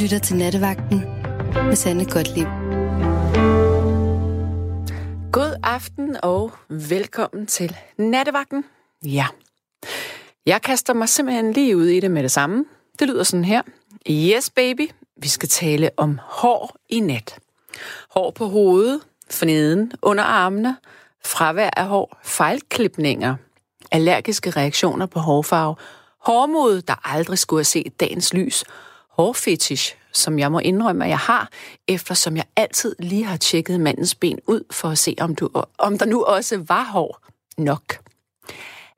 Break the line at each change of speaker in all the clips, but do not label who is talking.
lytter til Nattevagten med Sande Gottlieb.
God aften og velkommen til Nattevagten. Ja, jeg kaster mig simpelthen lige ud i det med det samme. Det lyder sådan her. Yes, baby. Vi skal tale om hår i nat. Hår på hovedet, forneden, under armene, fravær af hår, fejlklipninger, allergiske reaktioner på hårfarve, hårmod, der aldrig skulle have set dagens lys, hårfetish, som jeg må indrømme, at jeg har, eftersom jeg altid lige har tjekket mandens ben ud for at se, om, du, om der nu også var hår nok.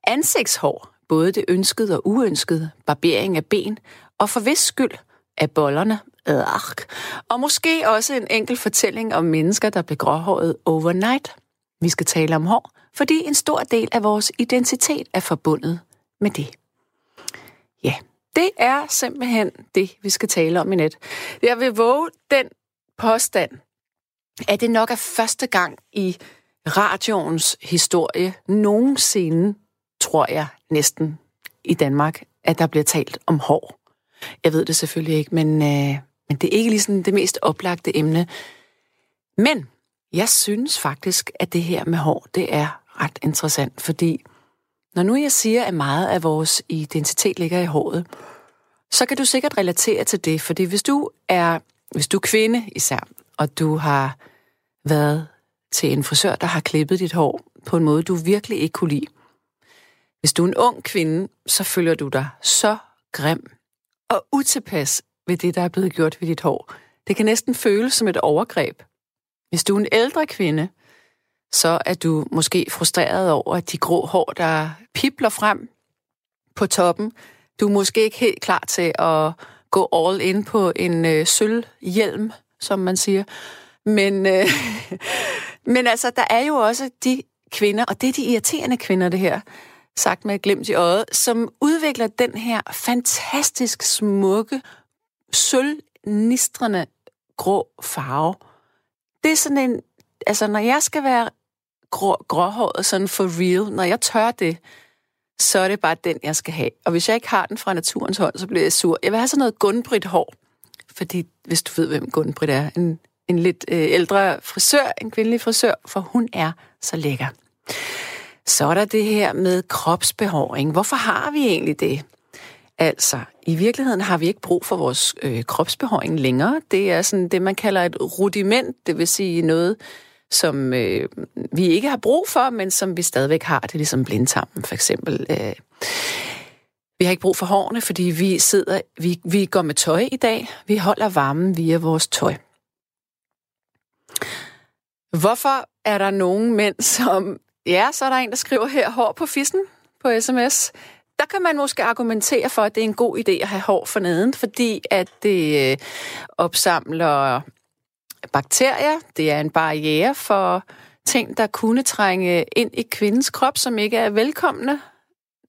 Ansigtshår, både det ønskede og uønskede, barbering af ben, og for vis skyld af bollerne, Ark. Og måske også en enkelt fortælling om mennesker, der blev gråhåret overnight. Vi skal tale om hår, fordi en stor del af vores identitet er forbundet med det. Ja, det er simpelthen det, vi skal tale om i net. Jeg vil våge den påstand, at det nok er første gang i radioens historie nogensinde, tror jeg næsten, i Danmark, at der bliver talt om hår. Jeg ved det selvfølgelig ikke, men, øh, men det er ikke ligesom det mest oplagte emne. Men jeg synes faktisk, at det her med hår, det er ret interessant, fordi når nu jeg siger, at meget af vores identitet ligger i håret, så kan du sikkert relatere til det, fordi hvis du er, hvis du er kvinde især, og du har været til en frisør, der har klippet dit hår på en måde, du virkelig ikke kunne lide. Hvis du er en ung kvinde, så føler du dig så grim og utilpas ved det, der er blevet gjort ved dit hår. Det kan næsten føles som et overgreb. Hvis du er en ældre kvinde, så er du måske frustreret over, at de grå hår, der pipler frem på toppen, du er måske ikke helt klar til at gå all in på en øh, sølvhjelm, som man siger. Men, øh, men altså, der er jo også de kvinder, og det er de irriterende kvinder, det her, sagt med glimt i øjet, som udvikler den her fantastisk smukke, sølvnistrende grå farve. Det er sådan en, altså når jeg skal være grå, gråhåret sådan for real, når jeg tør det, så er det bare den, jeg skal have. Og hvis jeg ikke har den fra naturens hånd, så bliver jeg sur. Jeg vil have sådan noget Gunbrit hår. Fordi, hvis du ved, hvem Gunbrit er, en, en lidt øh, ældre frisør, en kvindelig frisør, for hun er så lækker. Så er der det her med kropsbehåring. Hvorfor har vi egentlig det? Altså, i virkeligheden har vi ikke brug for vores øh, kropsbehåring længere. Det er sådan det, man kalder et rudiment, det vil sige noget, som øh, vi ikke har brug for, men som vi stadigvæk har. Det er ligesom blindtarmen, for eksempel. Øh. Vi har ikke brug for hårene, fordi vi sidder, vi, vi går med tøj i dag. Vi holder varmen via vores tøj. Hvorfor er der nogen mænd, som... Ja, så er der en, der skriver her, hår på fissen på sms. Der kan man måske argumentere for, at det er en god idé at have hår for neden, fordi at det øh, opsamler bakterier. Det er en barriere for ting, der kunne trænge ind i kvindens krop, som ikke er velkomne,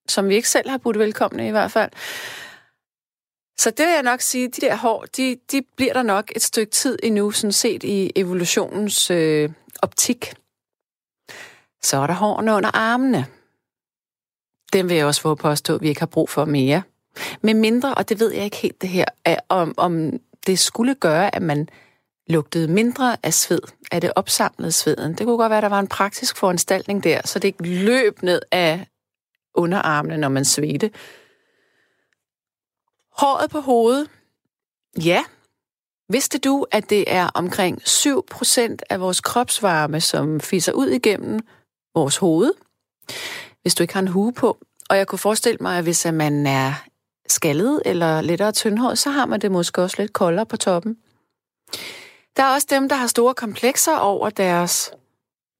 som vi ikke selv har budt velkomne i hvert fald. Så det vil jeg nok sige, de der hår, de, de bliver der nok et stykke tid endnu, sådan set i evolutionens øh, optik. Så er der hårene under armene. Dem vil jeg også få påstå, at vi ikke har brug for mere. Med mindre, og det ved jeg ikke helt det her, om, om det skulle gøre, at man lugtede mindre af sved, af det opsamlede sveden. Det kunne godt være, at der var en praktisk foranstaltning der, så det ikke løb ned af underarmene, når man svedte. Håret på hovedet. Ja, vidste du, at det er omkring 7% af vores kropsvarme, som fiser ud igennem vores hoved, hvis du ikke har en hue på? Og jeg kunne forestille mig, at hvis man er skaldet eller lettere tyndhåret, så har man det måske også lidt koldere på toppen. Der er også dem, der har store komplekser over deres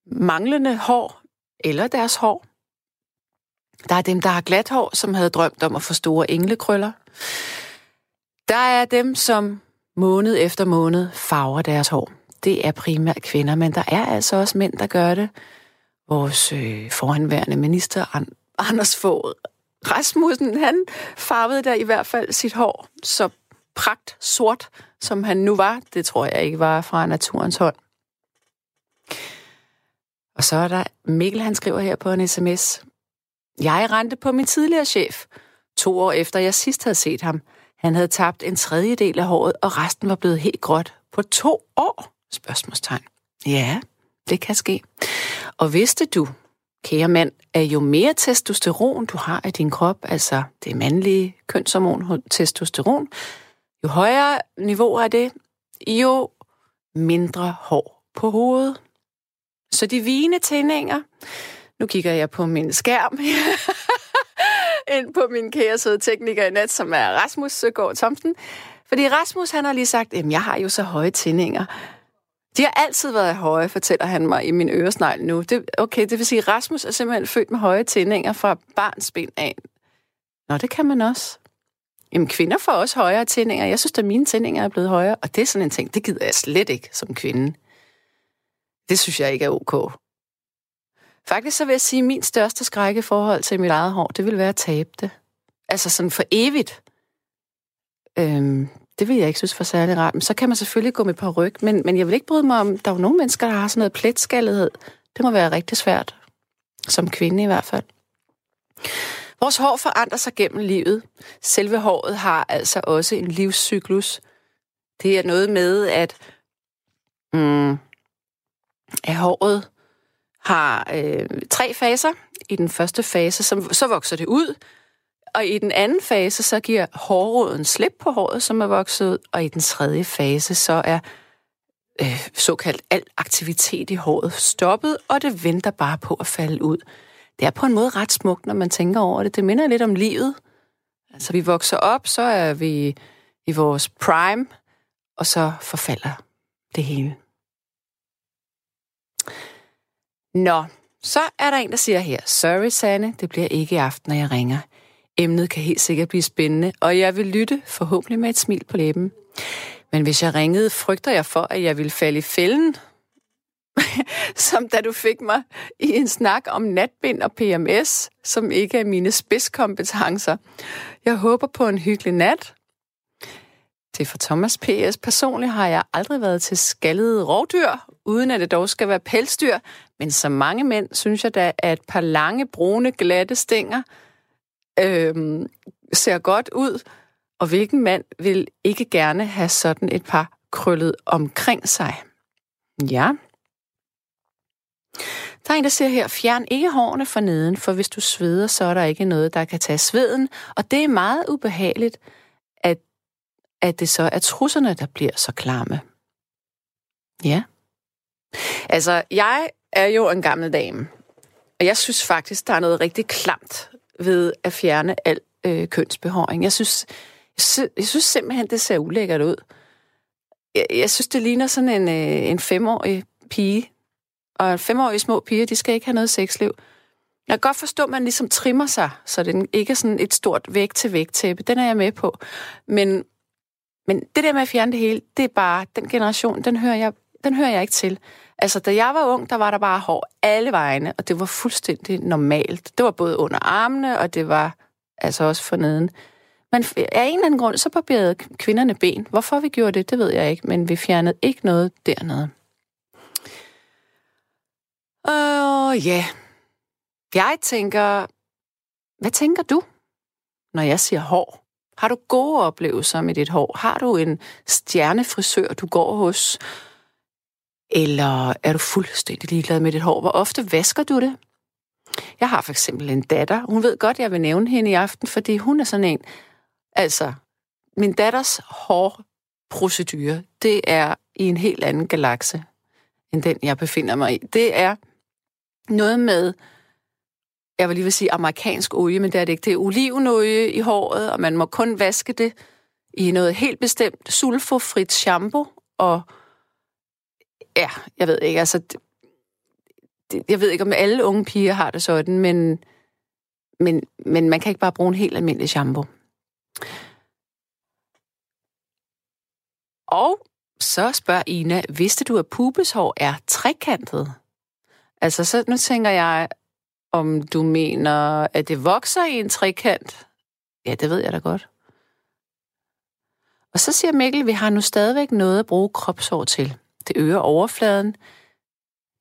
manglende hår eller deres hår. Der er dem, der har glat hår, som havde drømt om at få store englekrøller. Der er dem, som måned efter måned farver deres hår. Det er primært kvinder, men der er altså også mænd, der gør det. Vores øh, forhenværende minister, Anders Fogh Rasmussen, han farvede der i hvert fald sit hår så pragt sort, som han nu var. Det tror jeg ikke var fra naturens hånd. Og så er der Mikkel, han skriver her på en sms. Jeg rente på min tidligere chef, to år efter jeg sidst havde set ham. Han havde tabt en tredjedel af håret, og resten var blevet helt gråt på to år? Spørgsmålstegn. Ja, det kan ske. Og vidste du, kære mand, at jo mere testosteron du har i din krop, altså det mandlige kønshormon testosteron, jo højere niveau er det, jo mindre hår på hovedet. Så de vigende tændinger, nu kigger jeg på min skærm, ind på min kære søde tekniker i nat, som er Rasmus Søgaard Thomsen. Fordi Rasmus, han har lige sagt, at jeg har jo så høje tændinger. De har altid været høje, fortæller han mig i min øresnegl nu. Det, okay, det vil sige, at Rasmus er simpelthen født med høje tændinger fra barns ben af. Nå, det kan man også. Jamen, kvinder får også højere tændinger. Jeg synes, at mine tændinger er blevet højere, og det er sådan en ting, det gider jeg slet ikke som kvinde. Det synes jeg ikke er ok. Faktisk så vil jeg sige, at min største skræk i forhold til mit eget hår, det vil være at tabe det. Altså sådan for evigt. Øhm, det vil jeg ikke synes var særlig rart. Men så kan man selvfølgelig gå med på ryg, men, men jeg vil ikke bryde mig om, der er jo nogle mennesker, der har sådan noget pletskaldighed. Det må være rigtig svært. Som kvinde i hvert fald. Vores hår forandrer sig gennem livet. Selve håret har altså også en livscyklus. Det er noget med, at, mm, at håret har øh, tre faser. I den første fase, så, så vokser det ud, og i den anden fase, så giver hårroden slip på håret, som er vokset ud, og i den tredje fase, så er øh, såkaldt al aktivitet i håret stoppet, og det venter bare på at falde ud. Det er på en måde ret smukt, når man tænker over det. Det minder lidt om livet. Altså, vi vokser op, så er vi i vores prime, og så forfalder det hele. Nå, så er der en, der siger her, sorry Sanne, det bliver ikke i aften, når jeg ringer. Emnet kan helt sikkert blive spændende, og jeg vil lytte, forhåbentlig med et smil på læben. Men hvis jeg ringede, frygter jeg for, at jeg vil falde i fælden, som da du fik mig i en snak om natbind og PMS, som ikke er mine spidskompetencer. Jeg håber på en hyggelig nat. Det for Thomas P.S. Personligt har jeg aldrig været til skaldede rovdyr, uden at det dog skal være pelsdyr, men som mange mænd synes jeg da, at et par lange, brune, glatte stænger øh, ser godt ud, og hvilken mand vil ikke gerne have sådan et par krøllet omkring sig? Ja. Der er en, der siger her, fjern ikke hårene for neden, for hvis du sveder, så er der ikke noget, der kan tage sveden. Og det er meget ubehageligt, at, at det så er trusserne, der bliver så klamme. Ja. Altså, jeg er jo en gammel dame, og jeg synes faktisk, der er noget rigtig klamt ved at fjerne al øh, kønsbehåring. Jeg synes, jeg, synes, jeg synes simpelthen, det ser ulækkert ud. Jeg, jeg synes, det ligner sådan en, øh, en femårig pige. Og femårige små piger, de skal ikke have noget sexliv. Jeg kan godt forstå, at man ligesom trimmer sig, så det ikke er sådan et stort væg-til-væg-tæppe. Den er jeg med på. Men, men det der med at fjerne det hele, det er bare, den generation, den hører jeg, den hører jeg ikke til. Altså, da jeg var ung, der var der bare hår alle vegne, og det var fuldstændig normalt. Det var både under armene, og det var altså også for neden. Men af en eller anden grund, så barberede kvinderne ben. Hvorfor vi gjorde det, det ved jeg ikke, men vi fjernede ikke noget dernede. Og uh, ja, yeah. jeg tænker, hvad tænker du, når jeg siger hår? Har du gode oplevelser med dit hår? Har du en stjernefrisør, du går hos? Eller er du fuldstændig ligeglad med dit hår? Hvor ofte vasker du det? Jeg har for eksempel en datter. Hun ved godt, jeg vil nævne hende i aften, fordi hun er sådan en... Altså, min datters hårprocedure, det er i en helt anden galakse, end den, jeg befinder mig i. Det er noget med, jeg vil lige vil sige amerikansk olie, men det er det ikke. Det er olivenolie i håret, og man må kun vaske det i noget helt bestemt sulfofrit shampoo, og ja, jeg ved ikke, altså, det, det, jeg ved ikke, om alle unge piger har det sådan, men, men, men man kan ikke bare bruge en helt almindelig shampoo. Og så spørger Ina, vidste du, at pubeshår er trekantet? Altså, så nu tænker jeg, om du mener, at det vokser i en trekant. Ja, det ved jeg da godt. Og så siger Mikkel, vi har nu stadigvæk noget at bruge kropshår til. Det øger overfladen.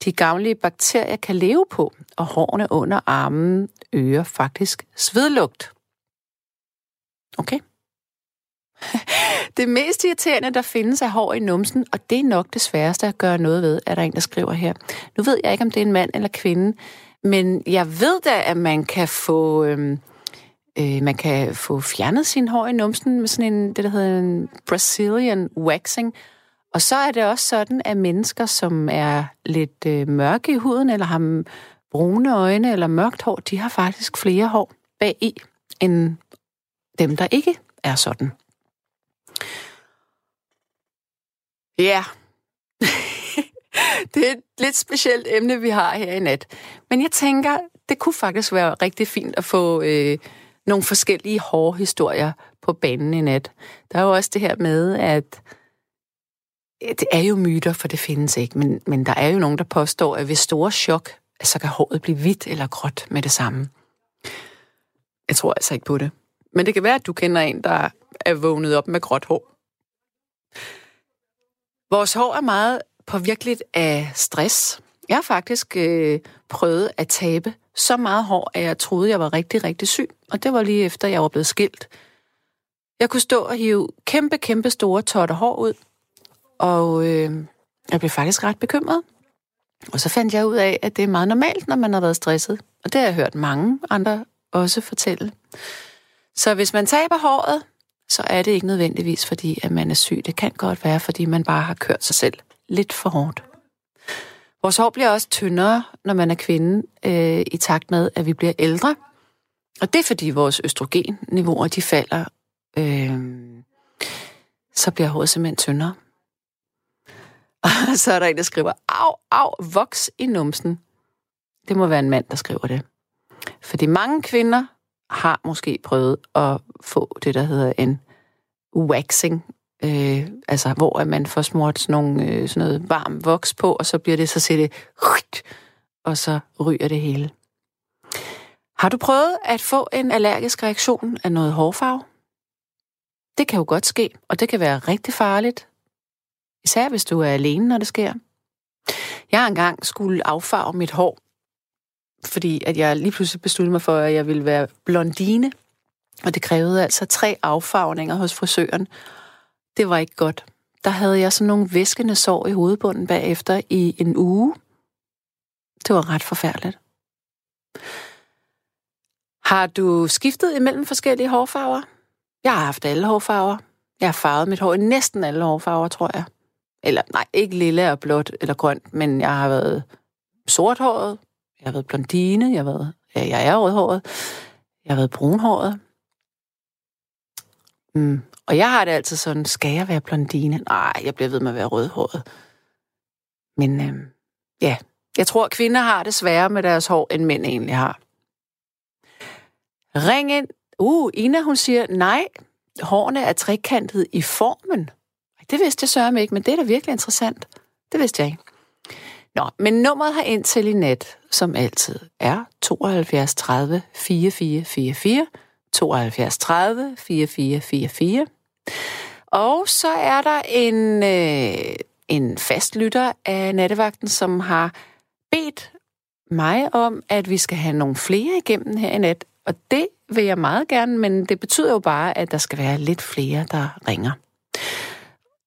De gavnlige bakterier kan leve på, og hårene under armen øger faktisk svedlugt. Okay? Det mest irriterende, der findes, er hår i numsen, og det er nok det sværeste at gøre noget ved, er der en, der skriver her. Nu ved jeg ikke, om det er en mand eller kvinde, men jeg ved da, at man kan få... Øhm, øh, man kan få fjernet sin hår i numsen med sådan en, det der hedder en Brazilian waxing. Og så er det også sådan, at mennesker, som er lidt øh, mørke i huden, eller har brune øjne eller mørkt hår, de har faktisk flere hår bag i, end dem, der ikke er sådan. Ja, det er et lidt specielt emne, vi har her i nat. Men jeg tænker, det kunne faktisk være rigtig fint at få øh, nogle forskellige hårde historier på banen i nat. Der er jo også det her med, at det er jo myter, for det findes ikke, men, men der er jo nogen, der påstår, at ved store chok, så kan håret blive hvidt eller gråt med det samme. Jeg tror altså ikke på det. Men det kan være, at du kender en, der er vågnet op med gråt hår. Vores hår er meget påvirkeligt af stress. Jeg har faktisk øh, prøvet at tabe så meget hår, at jeg troede, jeg var rigtig, rigtig syg. Og det var lige efter, jeg var blevet skilt. Jeg kunne stå og hive kæmpe, kæmpe store totter hår ud. Og øh, jeg blev faktisk ret bekymret. Og så fandt jeg ud af, at det er meget normalt, når man har været stresset. Og det har jeg hørt mange andre også fortælle. Så hvis man taber håret, så er det ikke nødvendigvis, fordi at man er syg. Det kan godt være, fordi man bare har kørt sig selv lidt for hårdt. Vores hår bliver også tyndere, når man er kvinde, øh, i takt med, at vi bliver ældre. Og det er, fordi vores østrogenniveauer, de falder. Øh, så bliver håret simpelthen tyndere. Og så er der en, der skriver, au, au, voks i numsen. Det må være en mand, der skriver det. Fordi mange kvinder har måske prøvet at få det, der hedder en waxing, øh, altså hvor man får smurt sådan, nogle, øh, sådan noget varm voks på, og så bliver det, så ser det, og så ryger det hele. Har du prøvet at få en allergisk reaktion af noget hårfarve? Det kan jo godt ske, og det kan være rigtig farligt. Især hvis du er alene, når det sker. Jeg engang skulle affarve mit hår, fordi at jeg lige pludselig besluttede mig for, at jeg ville være blondine. Og det krævede altså tre affarvninger hos frisøren. Det var ikke godt. Der havde jeg sådan nogle væskende sår i hovedbunden bagefter i en uge. Det var ret forfærdeligt. Har du skiftet imellem forskellige hårfarver? Jeg har haft alle hårfarver. Jeg har farvet mit hår i næsten alle hårfarver, tror jeg. Eller nej, ikke lille og blåt eller grønt, men jeg har været sorthåret, jeg har været blondine, jeg har været, ja, jeg er rødhåret, jeg har været brunhåret. Mm. Og jeg har det altid sådan, skal jeg være blondine? Nej, jeg bliver ved med at være rødhåret. Men øh, ja, jeg tror, kvinder har det sværere med deres hår, end mænd egentlig har. Ring ind. Uh, Ina, hun siger, nej, hårene er trekantet i formen. Det vidste jeg sørme ikke, men det er da virkelig interessant. Det vidste jeg ikke. Nå, men nummeret har ind til i nat, som altid, er 72 30 4444, 72 30 4444. Og så er der en, øh, en fastlytter af nattevagten, som har bedt mig om, at vi skal have nogle flere igennem her i nat. Og det vil jeg meget gerne, men det betyder jo bare, at der skal være lidt flere, der ringer.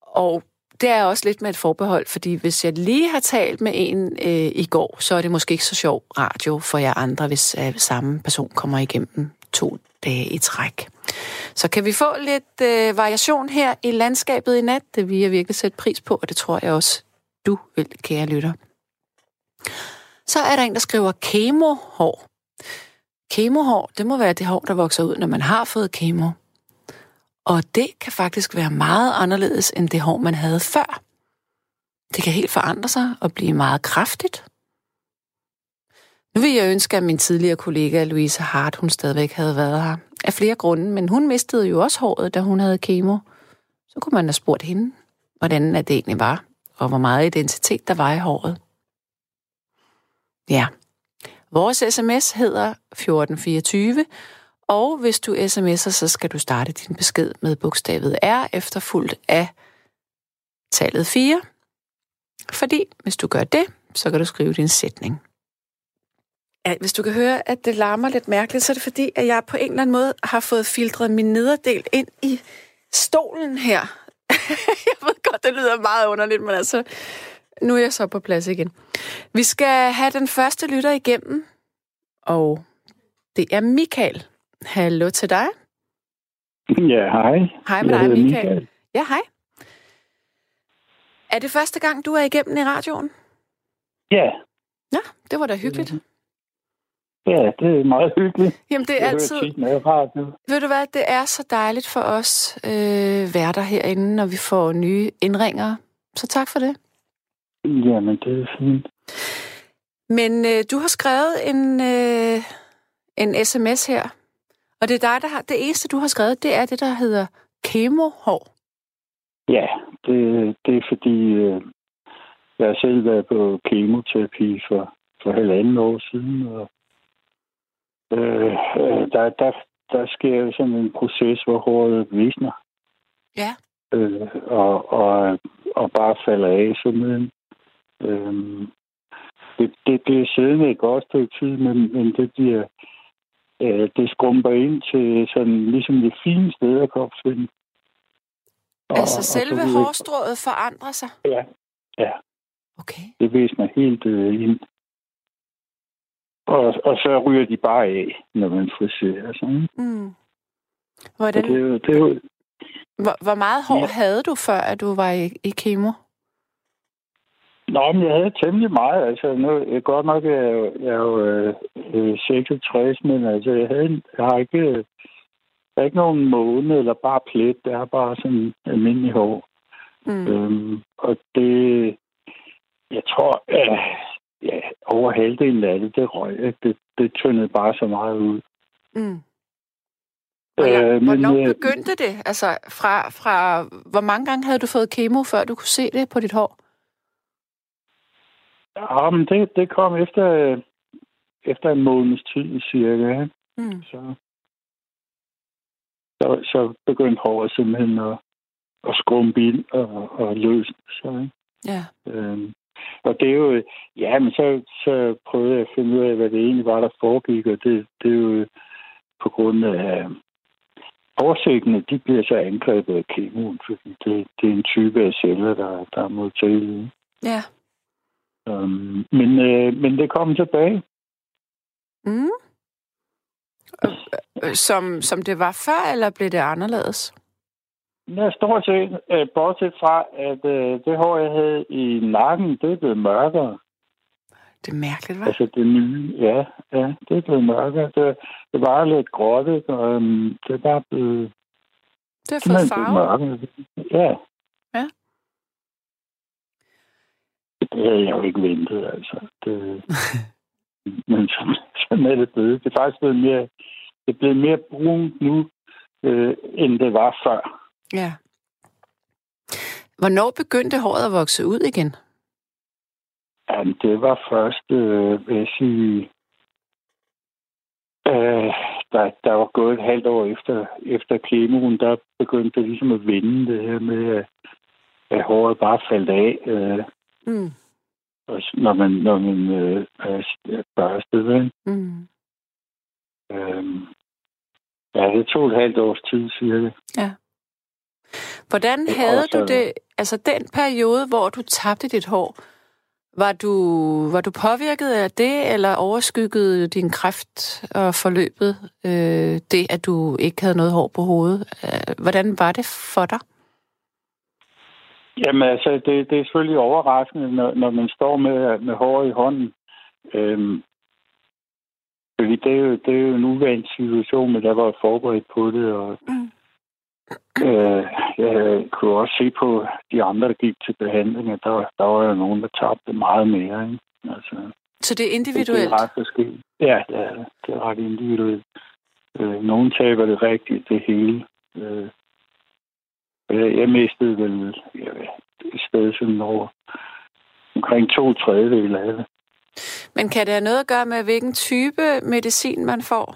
Og det er også lidt med et forbehold, fordi hvis jeg lige har talt med en øh, i går, så er det måske ikke så sjov radio for jer andre, hvis øh, samme person kommer igennem to dage i træk. Så kan vi få lidt øh, variation her i landskabet i nat? Det vil jeg virkelig sætte pris på, og det tror jeg også, du vil, kære lytter. Så er der en, der skriver kemohår. Kemohår, det må være det hår, der vokser ud, når man har fået kemo. Og det kan faktisk være meget anderledes end det hår, man havde før. Det kan helt forandre sig og blive meget kraftigt. Nu vil jeg ønske, at min tidligere kollega Louise Hart, hun stadigvæk havde været her. Af flere grunde, men hun mistede jo også håret, da hun havde kemo. Så kunne man have spurgt hende, hvordan det egentlig var, og hvor meget identitet der var i håret. Ja, vores sms hedder 1424, og hvis du sms'er, så skal du starte din besked med bogstavet R efterfulgt af tallet 4. Fordi hvis du gør det, så kan du skrive din sætning. Ja, hvis du kan høre, at det larmer lidt mærkeligt, så er det fordi, at jeg på en eller anden måde har fået filtret min nederdel ind i stolen her. jeg ved godt, det lyder meget underligt, men altså, nu er jeg så på plads igen. Vi skal have den første lytter igennem, og det er Michael. Hallo til dig.
Ja, hej.
Hej med
Jeg
dig, Michael.
Michael.
Ja, hej. Er det første gang, du er igennem i radioen?
Ja,
Ja, det var da hyggeligt.
ja, det er meget hyggeligt.
Jamen, det er
Jeg
altid...
radio.
Ved du hvad, det er så dejligt for os øh, værter herinde, når vi får nye indringer. Så tak for det.
Jamen, det er fint.
Men øh, du har skrevet en, øh, en sms her, og det er dig, der har... Det eneste, du har skrevet, det er det, der hedder kemohår.
Ja, det, det er fordi, øh, jeg har selv været på kemoterapi for, for halvanden år siden, og øh, øh, der, der, der sker jo sådan en proces, hvor håret visner.
Ja.
øh, og, og, og bare falder af simpelthen. Øhm, det, det bliver siddende et godt stykke tid, men, men det bliver øh, det skrumper ind til sådan ligesom det fine sted at kopsvind.
Altså, selve hårstrået forandrer sig?
Ja, ja.
Okay.
Det visner helt øh, ind. Og, og så ryger de bare af, når man friserer. Sådan.
Mm. Hvordan,
det, jo- det jo,
hvor, hvor meget hår
Ja.
havde du, før at du var i, i kemo?
Nå, men jeg havde temmelig meget. Altså, nu, jeg, godt nok er jeg, jeg er jo øh, øh, 66, men altså, jeg, havde, jeg har ikke, øh, jeg har ikke nogen måne eller bare plet. Det er bare sådan almindelig hår.
Mm.
Øhm, og det, jeg tror, øh, ja, over halvdelen af det, det røg. Det, det tyndede bare så meget ud.
Mm. Og ja,
Øh, men,
hvornår
øh,
begyndte det? Altså, fra, fra, hvor mange gange havde du fået kemo, før du kunne se det på dit hår?
Ja, men det, det kom efter, øh, efter en måneds tid cirka.
Mm.
Så, så, så begyndte håret simpelthen at, at skrumpe ind og, og løsne sig.
Ja.
Øhm, og det er jo, ja, men så, så prøvede jeg at finde ud af, hvad det egentlig var, der foregik, og det, det er jo på grund af årsigtene, de bliver så angrebet af kemoen, fordi det, det er en type af celler, der, der er modtagelige.
Ja.
Um, men, øh, men det kom tilbage.
Mm. Øh, øh, Som, som det var før, eller blev det anderledes?
Jeg stort set, øh, bortset fra, at øh, det hår, jeg havde i nakken, det blevet mørkere.
Det er mærkeligt, hva'?
Altså det nye, ja, ja, det er blevet mørkere. Det, det var lidt gråt, og um, det er bare blevet,
Det har fået farve.
mørkere. Ja.
Ja.
Det havde jeg jo ikke ventet, altså. Det, men sådan, sådan er det blevet. Det er faktisk blevet mere, det er blevet mere brunt nu, øh, end det var før.
Ja. Hvornår begyndte håret at vokse ud igen?
Jamen, det var først, øh, vil jeg sige, øh, der, der var gået et halvt år efter, efter kemoen, der begyndte det ligesom at vende det her med, at, at håret bare faldt af, øh,
Mm.
og når man, når man øh, er børstet. vel?
Mm.
Øh, ja, det tog et halvt års tid.
Hvordan
Det er
havde
også-
du det, altså den periode, hvor du tabte dit hår, var du, var du påvirket af det, eller overskyggede din kræft og forløbet øh, det, at du ikke havde noget hår på hovedet? Øh, hvordan var det for dig?
Jamen altså, det, det er selvfølgelig overraskende, når, når man står med, med hår i hånden. Øhm, fordi det er, jo, det er jo en uvandt situation, men der var forberedt på det, og
Mm.
øh, jeg kunne også se på de andre, der gik til behandling, at der, der var jo nogen, der tabte meget mere. Ikke? Altså,
Så det er
det,
individuelt?
det er ret. Ja, det er, det. det er ret individuelt. Øh, nogen taber det rigtigt, det hele. Øh, jeg, jeg mistede vel jeg ved, et sted sådan over omkring to tredjedel af det.
Men kan det have noget at gøre med, hvilken type medicin man får?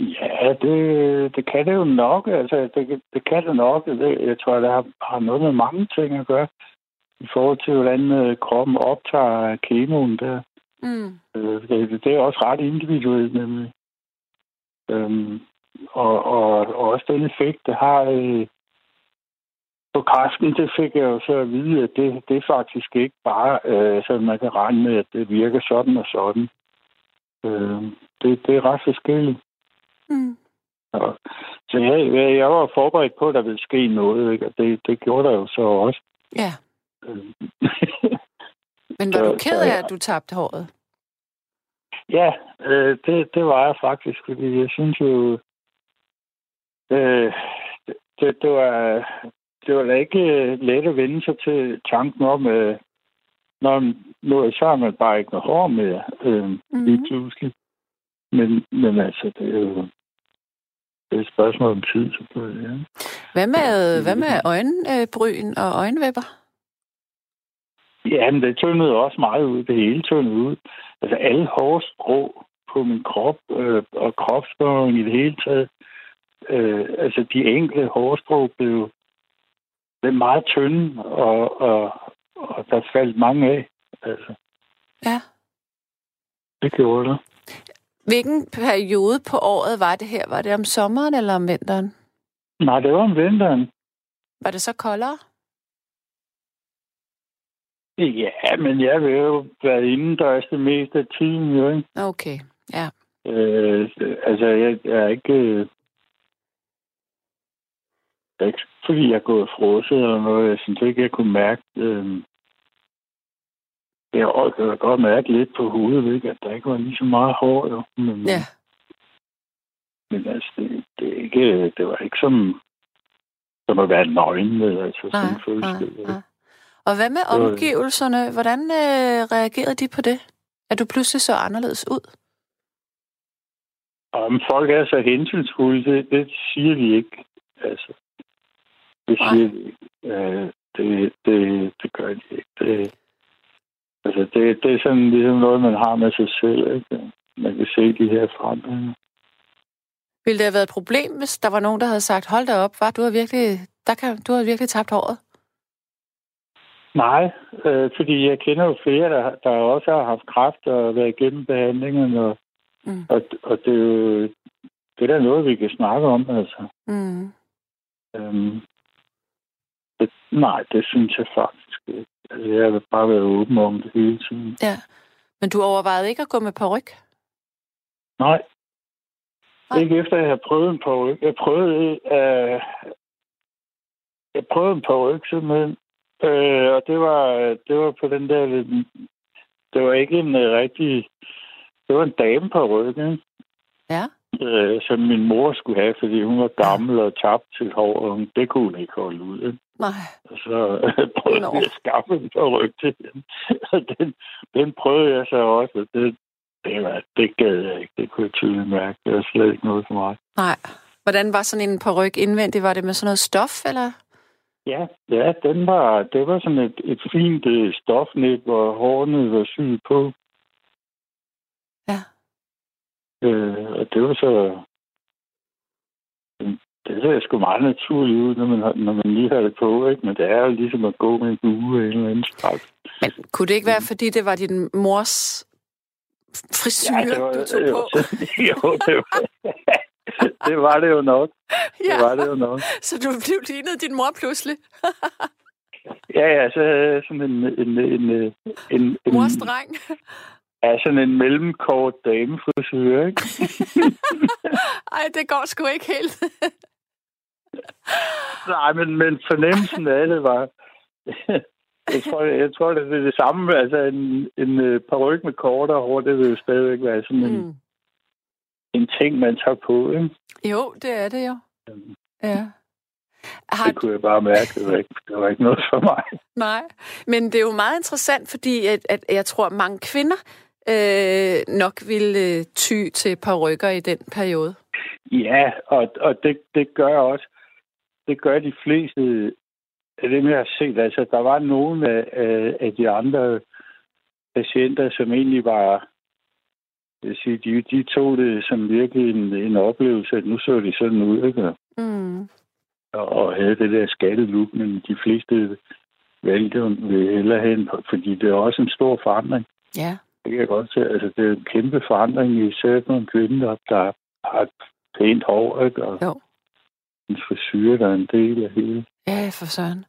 Ja, det, det kan det jo nok. Altså, det, det kan det nok. Det, jeg tror, det har, har noget med mange ting at gøre i forhold til, hvordan øh, kroppen optager kemoen der.
Mm.
Øh, Det, det er også ret individuelt, nemlig. Øhm, og, og, og også den effekt, det har øh, på kræften, det fik jeg jo så at vide, at det, det er faktisk ikke bare, øh, så man kan regne med, at det virker sådan og sådan. Øh, det, det er ret forskelligt.
Mm.
Og, så jeg, jeg var forberedt på, at der ville ske noget, ikke? og det, det gjorde der jo så også.
Ja.
Øh,
Men var
Så-
du ked af, at du tabte håret?
Ja, øh, det, det var jeg faktisk, fordi jeg synes jo, øh, det, det, var, det var da ikke øh, let at vende sig til tanken om, øh, når nu så har man bare ikke noget hår mere, øh, mm. lige pludselig. Men, men altså, det er jo det er et spørgsmål om tid, selvfølgelig. Ja.
Hvad med, hvad med øjenbryn og øjenvipper?
Ja, men det tyndede også meget ud. Det hele tyndede ud. Altså alle hårstrå på min krop øh, og kropsbehåring i det hele taget. Øh, altså de enkelte hårstrå blev, blev meget tynde, og, og, og der faldt mange af. Altså,
Ja.
det gjorde det.
Hvilken periode på året var det her? Var det om sommeren eller om vinteren?
Nej, det var om vinteren.
Var det så koldere?
Ja, men jeg vil jo være indendørs det meste af tiden, jo, ikke?
Okay, ja.
Øh, altså, jeg, jeg er ikke... Øh, det er ikke fordi, jeg er gået frosset eller noget. Jeg synes ikke, jeg kunne mærke... Øh, jeg kan godt mærke lidt på hovedet, ikke? at der ikke var lige så meget hår. Jo. Men,
Ja.
men altså, det, det, er ikke, det var ikke som, som at være nøgen med. Altså,
Nej,
sådan følelse.
nej, nej. Og hvad med
var-
omgivelserne? Hvordan øh, reagerede de på det? At du pludselig så anderledes ud?
Om folk er så hensynsfulde, det, det siger de ikke. Altså, det siger de ikke. Øh, det, det, det gør de ikke. Det, altså, det, det er sådan ligesom noget, man har med sig selv. Ikke? Man kan se de her forandringer.
Ville det have været et problem, hvis der var nogen, der havde sagt, hold da op, var du har virkelig, der kan, du har virkelig tabt håret?
Nej, øh, fordi jeg kender jo flere, der, der også har haft kræft og været igennem behandlingen, og,
Mm.
og, og det, er jo, det er da noget, vi kan snakke om. Altså.
Mm.
Øhm, nej, det synes jeg faktisk ikke. Altså, jeg vil bare være åben om det hele tiden.
Ja. Men du overvejede ikke at gå med peruk?
Nej.
Nej.
Ikke efter jeg har prøvet en paryk. Jeg prøvede, øh, jeg prøvede en paryk simpelthen. Øh, og det var, det var på den der det var ikke en øh, rigtig, det var en dame på ryggen,
Ja.
øh, som min mor skulle have, fordi hun var gammel og tabt til hår, og det kunne hun ikke holde ud. Ikke?
Nej.
Og så prøvede
Nå.
jeg at skaffe en paryk til. Og den, den prøvede jeg så også, og det, det, var, det gad jeg ikke. Det kunne jeg tydeligt mærke. Det var slet ikke noget for mig.
Nej. Hvordan var sådan en peruk indvendigt? Var det med sådan noget stof, eller?
Ja, ja den var, det var sådan et, et fint øh, stofnet, hvor hårene var syet på.
Ja.
Øh, og det var så... Det ser sgu meget naturligt ud, når man, når man lige har det på, ikke? Men det er jo ligesom at gå med en bue af en eller anden slags.
Men kunne det ikke være, fordi det var din mors frisyr,
det var,
du tog
jo,
på?
jo, det var, det var det jo nok.
Ja.
Det var det jo nok.
Så du blev lignet din mor pludselig?
Ja, ja, så havde jeg sådan en, en, en, en, en, en,
Mors dreng?
ja, sådan en mellemkort damefrisyr, ikke?
Ej, det går sgu ikke helt.
Nej, men, men fornemmelsen af det var... jeg tror, jeg tror, det er det samme. Altså, en, en øh, paryk med kortere hår, det vil jo stadigvæk være sådan en,
Mm.
en ting, man tager på, ikke?
Jo, det er det jo. Ja. Har,
Det kunne jeg bare mærke. Det var ikke, det var ikke noget for mig.
nej, men det er jo meget interessant, fordi at, at jeg tror, at mange kvinder øh, nok ville øh, ty til parykker i den periode.
Ja, og, og det, det gør også... Det gør de fleste af dem, jeg har set. Altså, der var nogle af, af, af de andre patienter, som egentlig var... Jeg vil sige, de, de tog det som virkelig en, en oplevelse, at nu så de sådan ud, ikke?
Mm.
og, og havde det der skattelook, men de fleste valgte vil hellere hen, fordi det er også en stor forandring.
Ja.
Det kan jeg godt se. Altså, det er en kæmpe forandring, især for en kvinde, der, der har pænt hår, ikke? Og
Jo.
En frisyr, der er en del af hele.
Ja, for søren.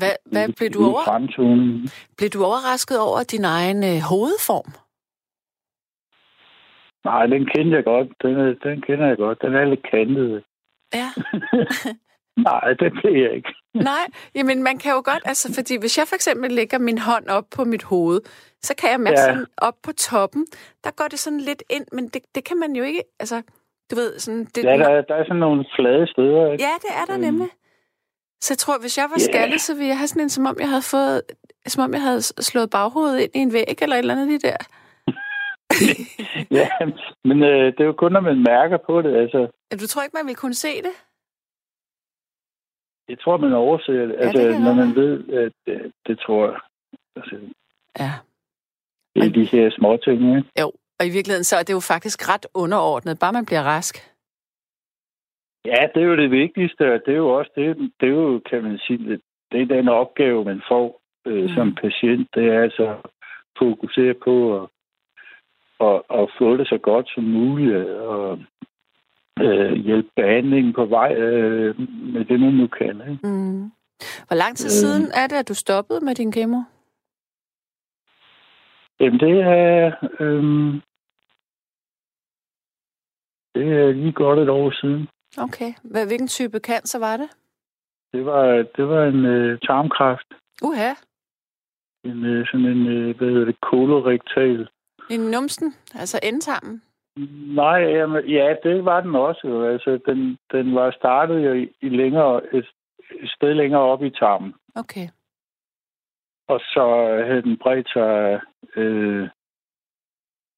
hvad, hvad
hele-
blev du over?
fremtoningen.
Blev du overrasket over din egen øh, hovedform?
Nej, den kender jeg godt. Den, er- den kender jeg godt. Den er lidt kantet.
Ja.
Nej, det blev jeg ikke.
Nej, jamen man kan jo godt, altså fordi hvis jeg for eksempel lægger min hånd op på mit hoved, så kan jeg mærke
ja.
sådan op på toppen, der går det sådan lidt ind, men det, det kan man jo ikke, altså du ved sådan... Det,
Ja, der, der er sådan nogle flade steder. Ikke?
ja, det er der
Øhm.
nemlig. Så jeg tror, hvis jeg var
Ja.
skaldet, så ville jeg have sådan en, som om jeg havde fået, som om jeg havde slået baghovedet ind i en væg eller et eller andet lige der.
Ja, men øh, det er jo kun, når man mærker på det. Altså,
Ja, Du tror ikke, man ville kunne se det?
jeg tror, man overser det. Altså,
det
når man ved, at det, det tror jeg. Altså,
Ja.
det er de her små ting, ikke?
Jo, og i virkeligheden så er det jo faktisk ret underordnet, bare man bliver rask.
Ja, det er jo det vigtigste, og det er jo også det, det er jo, kan man sige, det, er den opgave, man får øh,
Mm.
som patient. Det er altså at fokusere på at, at, at få det så godt som muligt, og øh, hjælpe behandlingen på vej øh, med det, man nu kan. Ikke?
Mm. Hvor lang tid
Øh.
siden er det, at du stoppede med din kemo?
Jamen, det er, øh, det er lige godt et år siden.
Okay. Hvad, hvilken type cancer var det?
Det var, det var en øh, tarmkræft.
Uha.
En, øh, sådan en, øh, hvad hedder det, kolorektal
I numsen, altså endtarmen.
Nej, jamen, ja, det var den også. Jo. Altså, den, den var startet jo i, i længere, et, et sted længere op i tarmen.
Okay.
Og så havde den bredt sig øh,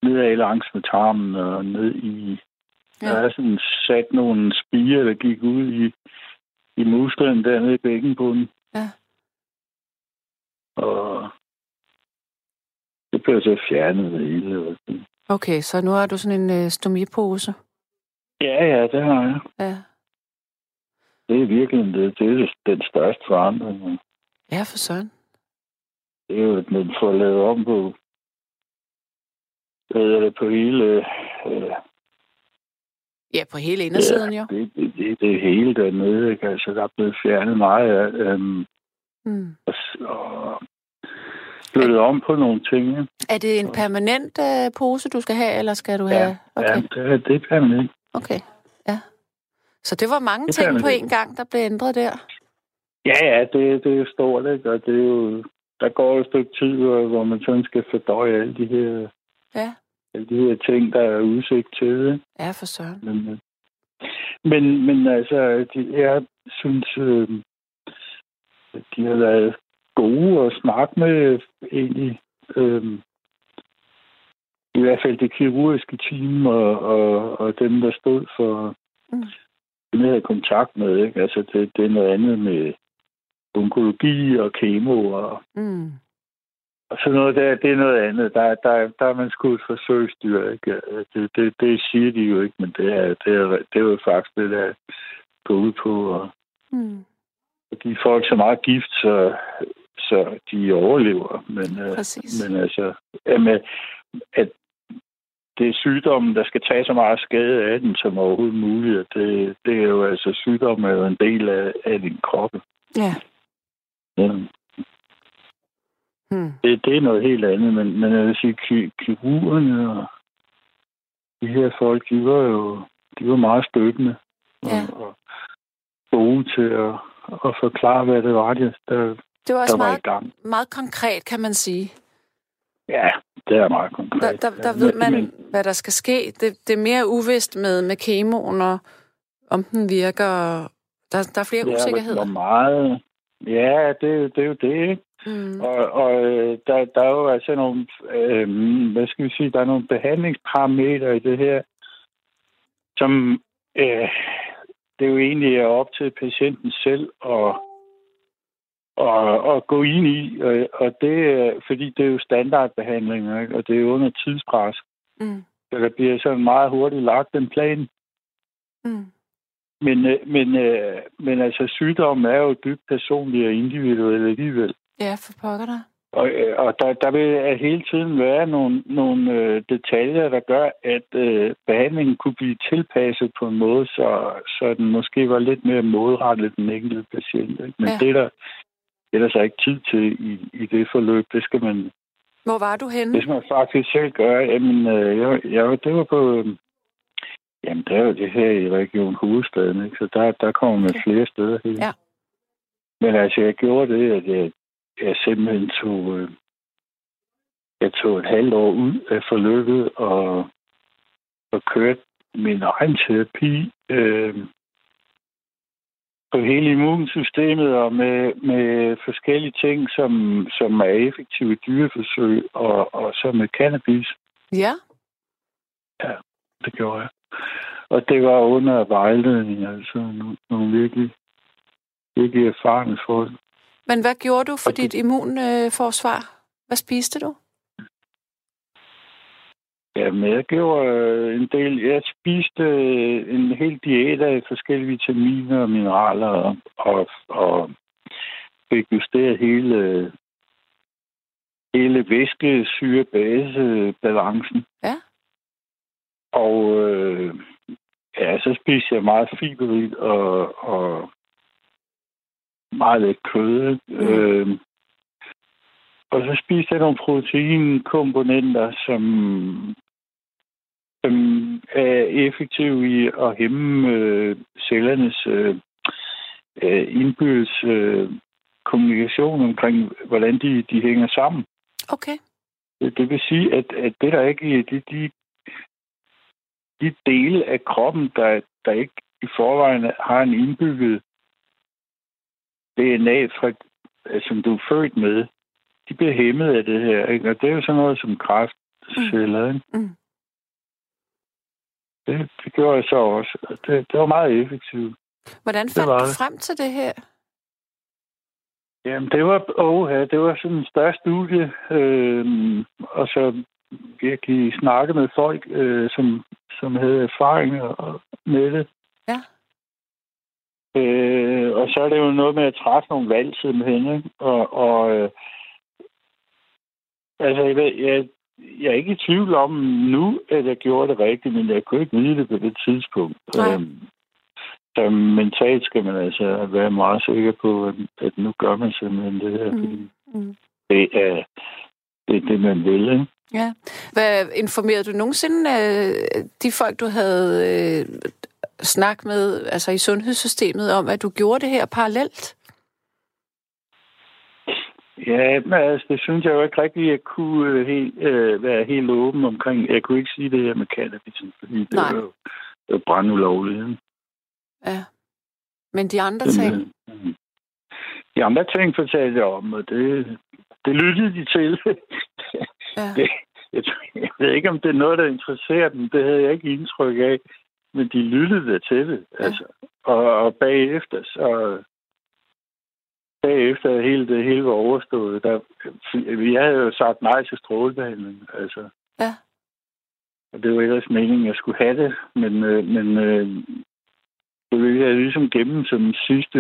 nedad langs med tarmen og ned i... Ja. Der er sådan sat nogle spiger, der gik ud i, i musklen dernede i bækkenbunden.
Ja.
Og det blev så fjernet det hele. sådan.
Okay, så nu har du sådan en øh, stomipose.
Ja, ja, det har jeg.
Ja.
Det er virkelig det, det er den største forandring.
Ja, for søren.
Det er jo, at man får lavet om på, hvad det, på hele, øh,
Ja, på hele indersiden jo.
det, det, det, det hele dernede, ikke? Altså, der er blevet fjernet meget af, øhm,
Mm.
og, og flyttet om på nogle ting, ikke?
Er det en permanent øh, pose, du skal have, eller skal du
Ja,
have... Okay,
Ja, det, er- det man ikke.
okay. Ja. Så det var mange
Det
ting på én gang, der blev ændret der.
Ja, ja, det, det er jo stort, ikke? Og det er jo, der går et stykke tid, hvor, hvor man sådan skal fordøje alle de her,
Ja.
alle de her ting, der er udsigt til, ikke?
Ja, for søren.
Men, øh, men, men altså, de, jeg synes, øh, de har været gode at snakke med egentlig. Øh, I hvert fald det kirurgiske team og, og, og dem, der stod for
Mm.
dem, jeg havde kontakt med. Ikke? Altså, det, det er noget andet med onkologi og kemo og,
Mm.
og sådan noget der. Det er noget andet. Der, der, der er man sgu et forsøgsdyr. Ikke? Det, det, det siger de jo ikke, men det er, det er, det er jo faktisk det, der går ud på. Og,
Mm.
at give folk så meget gift, så, så de overlever. Men, øh,
Præcis.
men altså, jamen, at det er sygdommen, der skal tage så meget skade af den som overhovedet muligt. og Det, det er jo altså, sygdommen er jo en del af, af din krop.
Ja.
Ja.
Mm.
Det, det er noget helt andet, men, men jeg vil sige, ki- kirurgerne og de her folk, de var jo de var meget støttende
Ja.
og, og gode til at, at forklare, hvad det var, der,
Det var også
der var i
meget,
gang.
meget konkret, kan man sige.
Ja, det er meget konkret.
Der, der, der
Ja,
ved man,
Men,
hvad der skal ske. Det, det er mere uvist med, med kemoen, og om den virker. Der, der er flere
ja, hvor
usikkerheder.
meget... Ja, det, det er jo det, ikke?
Mm.
Og, og øh, der, der er jo altså nogle, øh, hvad skal vi sige, der er nogle behandlingsparametre i det her, som øh, det jo egentlig er op til patienten selv at, at, at gå ind i. Og, og det er, fordi det er jo standardbehandlinger, ikke? og det er under tidspres.
Mm.
Så der bliver sådan meget hurtigt lagt en plan.
Mm.
Men, øh, men, øh, men altså, sygdommen er jo dybt personlig og individuel alligevel.
Ja, for pokker dig.
Og, øh, og der, der vil hele tiden være nogle, nogle øh, detaljer, der gør, at øh, behandlingen kunne blive tilpasset på en måde, så, så den måske var lidt mere målrettet den enkelte patient. Ikke? Men ja. det, er der, det er ikke tid til i, i det forløb. Det skal man...
Hvor var du henne?
Det skal man faktisk selv gøre. Jamen, øh, jeg, jeg, det var på... Øh, jamen, det er jo det her i Region Hovedstaden, ikke? så der, der kommer man okay. flere steder hen.
Ja.
Men altså, jeg gjorde det, at jeg, jeg simpelthen tog, øh, jeg tog et halvt år ud af forløbet og, og kørte min egen terapi øh, på hele immunsystemet og med, med forskellige ting, som, som er effektive dyreforsøg og, og så med cannabis.
Ja.
Ja, det gjorde jeg. Og det var under vejledning, altså nogle, virkelig, virkelig erfarne folk.
Men hvad gjorde du for dit immunforsvar? Hvad spiste du?
Jamen, jeg gjorde øh, en del. Jeg spiste øh, en hel diæt af forskellige vitaminer og mineraler og, og, og fik justeret hele, hele væske syre base balancen.
Ja.
Og øh, ja, så spiste jeg meget fiberigt og, og meget lidt kød. Mm. Øh, og så spiste jeg nogle proteinkomponenter, som, som er effektive i at hæmme øh, cellernes øh, øh, indbyrdes øh, kommunikation omkring, hvordan de, de hænger sammen.
Okay.
Det, det vil sige, at, at det der ikke de, de, de dele af kroppen, der, der ikke i forvejen har en indbygget DNA, fra, som du er født med, de bliver hæmmet af det her. Ikke? Og det er jo sådan noget som kræftceller. Ikke? Mm. Det, det gjorde jeg så også. Det, det var meget effektivt.
Hvordan fandt du frem til det her?
Jamen, det var, oh, ja, det var sådan en større studie, øh, og så virkelig snakke med folk, øh, som, som havde erfaring med det.
Ja.
Øh, og så er det jo noget med at træffe nogle valg simpelthen. Ikke? Og, og øh, altså, jeg, ved, jeg, jeg er ikke i tvivl om nu, at jeg gjorde det rigtigt, men jeg kunne ikke vide det på det tidspunkt.
Nej.
Øhm, så mentalt skal man altså være meget sikker på, at, at nu gør man simpelthen det her, mm. fordi mm. det er det, er det, man vil. Ikke?
Ja. Hvad informerede du nogensinde øh, de folk, du havde øh, snak med altså i sundhedssystemet om, at du gjorde det her parallelt?
Ja, men altså, det synes jeg jo ikke rigtigt, at jeg kunne øh, helt, øh, være helt åben omkring. Jeg kunne ikke sige det her med cannabis, fordi det
Nej.
var jo, jo brændulovligt.
Ja. Men de andre ting?
Øh, de andre ting fortalte jeg om, og det, det lyttede de til.
Ja.
det, jeg, jeg ved ikke, om det er noget, der interesserer dem. Det havde jeg ikke indtryk af. Men de lyttede til det. Ja. Altså. Og, og bagefter, så bagefter hele det hele var overstået, der, vi havde jo sagt nej til strålebehandling. Altså.
Ja.
Og det var ellers meningen, at jeg skulle have det, men, øh, men øh, det ville jeg ligesom gemme som sidste,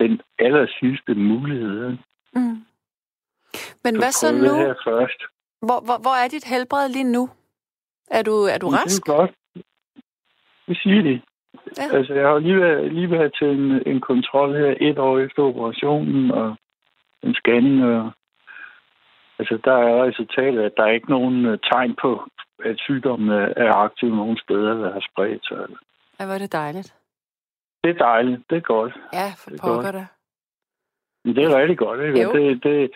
den aller sidste mulighed.
Mm. Men hvad så nu?
Her først.
Hvor, hvor, hvor er dit helbred lige nu? Er du, er du rask?
Det er godt. Det siger de. Ja. Altså, jeg har lige været, lige været til en, en kontrol her et år efter operationen, og en scanning, og altså, der er resultatet, at der er ikke nogen uh, tegn på, at sygdommen er aktiv nogen steder, der har spredt sig.
Ja, hvor er det dejligt.
Det er dejligt. Det er godt.
Ja, for pokker det.
Men det er rigtig godt, ikke?
Jo.
Det, det,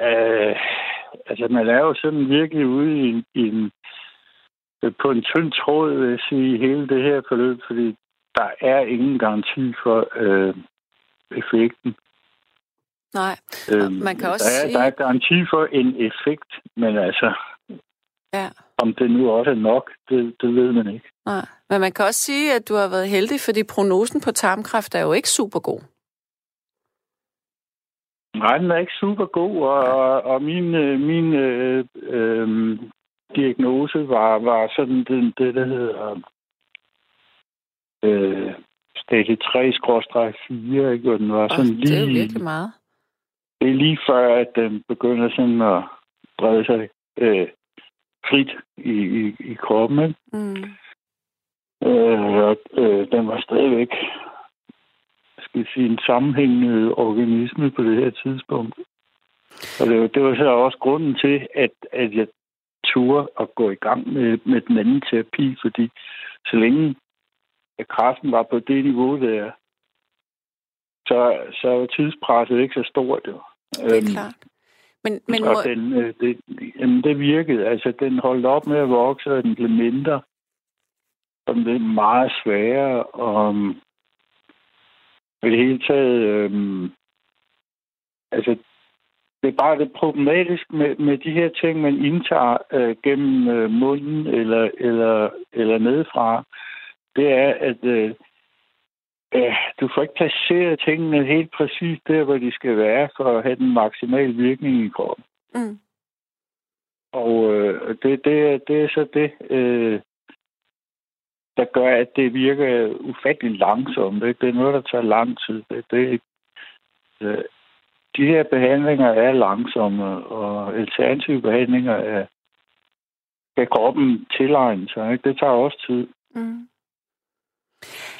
øh, altså, man er jo sådan virkelig ude i, i en, på en tynd tråd, vil jeg sige, hele det her forløb, fordi der er ingen garanti for øh, effekten.
Nej,
Øhm,
man kan også
der er,
sige...
Der er garanti for en effekt, men altså,
Ja,
om det nu også er nok, det, det ved man ikke.
nej. Men man kan også sige, at du har været heldig, fordi prognosen på tarmkræft er jo ikke super god.
Nej, den er ikke super god, og, og, min, øh, min øh, øh, diagnose var, var sådan det, det der hedder øh, stadie 3-4, ikke? Og den var sådan
det er jo
lige...
virkelig meget.
det er lige før, at den begynder sådan at brede sig øh, frit i, i, i kroppen. Ikke?
Mm.
Øh, og, øh, den var stadigvæk skal sige, en sammenhængende organisme på det her tidspunkt. Og det, var- det var så også grunden til, at, at jeg turde at gå i gang med, med den anden terapi, fordi så længe at kraften var på det niveau der, så, så var tidspresset ikke så stort. Jo.
Det er klart. Men, men må,
den, øh, det, jamen, det virkede. Altså, den holdt op med at vokse, og den blev mindre. Og den blev meget sværere. Og i det hele taget... Øhm, altså, det er bare det problematisk med, med de her ting, man indtager øh, gennem øh, munden eller, eller, eller nedefra. Det er, at øh, øh, du får ikke placeret tingene helt præcis der, hvor de skal være, for at have den maksimale virkning i kroppen.
mm,
Og øh, det, det, er- det er så det, øh, der gør, at det virker ufattelig langsomt. Ikke? Det er noget, der tager lang tid. Det, det, øh, de her behandlinger er langsomme, og alternative behandlinger er, kan kroppen tilegne sig. Ikke? Det tager også tid.
mm,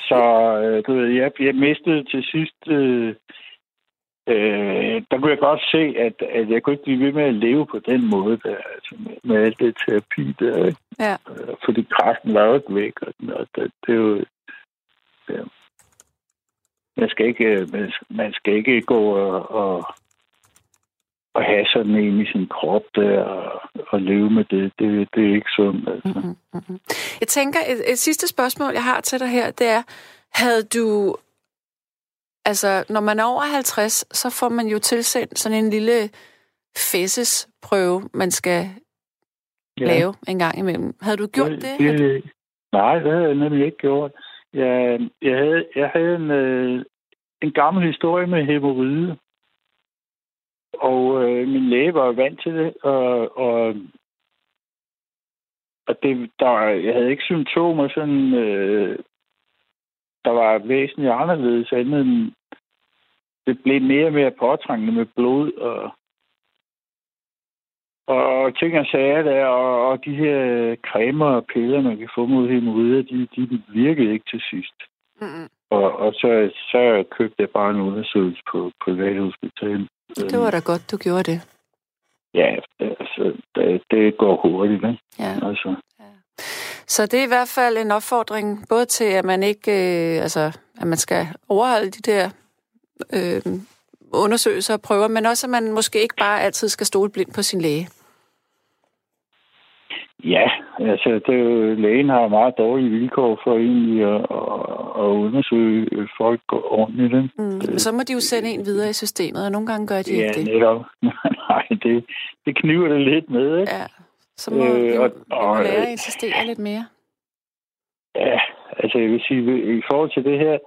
Så øh, du ved, jeg, jeg mistede til sidst... Øh, øh, der kunne jeg godt se, at, at jeg kunne ikke blive ved med at leve på den måde, der, altså med, med alt det terapi der. Ikke?
ja.
Øh, fordi kræften var jo ikke væk, og, og det, det er jo... Ja. Man skal ikke, man, man skal ikke gå og, og, og have sådan en i sin krop der, og, og leve med det. Det, det er ikke sundt. Altså.
Mm-hmm, mm-hmm. Jeg tænker, et, et sidste spørgsmål, jeg har til dig her, det er, havde du... Altså, når man er over 50, så får man jo tilsendt sådan en lille fæsesprøve, man skal ja. lave en gang imellem. Havde du gjort det?
det, det nej, det havde jeg nemlig ikke gjort. Jeg, jeg, havde, jeg havde en, øh, en gammel historie med hemorrhide. Og øh, min læge var vant til det, og, og, og det, der, jeg havde ikke symptomer sådan, øh, der var væsentligt anderledes andet end, det blev mere og mere påtrængende med blod og, og ting og sager der, og, og de her cremer og piller, man kan få mod hemorrhider, de, de virkede ikke til sidst.
Mm-hmm.
Og, og så, så købte jeg bare en undersøgelse på privathospital.
Det var da godt, du gjorde det.
Ja, altså, det, det går hurtigt, ikke?
Ja.
Altså,
Så det er i hvert fald en opfordring, både til, at man ikke, øh, altså, at man skal overholde de der øh, undersøgelser og prøver, men også, at man måske ikke bare altid skal stole blindt på sin læge.
ja, altså, det er jo, lægen har meget dårlige vilkår for egentlig at, at, undersøge folk ordentligt. Ikke?
Mm.
Det-
Så må de jo sende en videre i systemet, og nogle gange gør de
Ja,
ikke det.
netop. Nej, det, det kniver det lidt med, ikke?
Ja. Så må
Øh,
vi,
og-
vi må lære at insistere lidt mere.
Ja, altså jeg vil sige, i forhold til det her,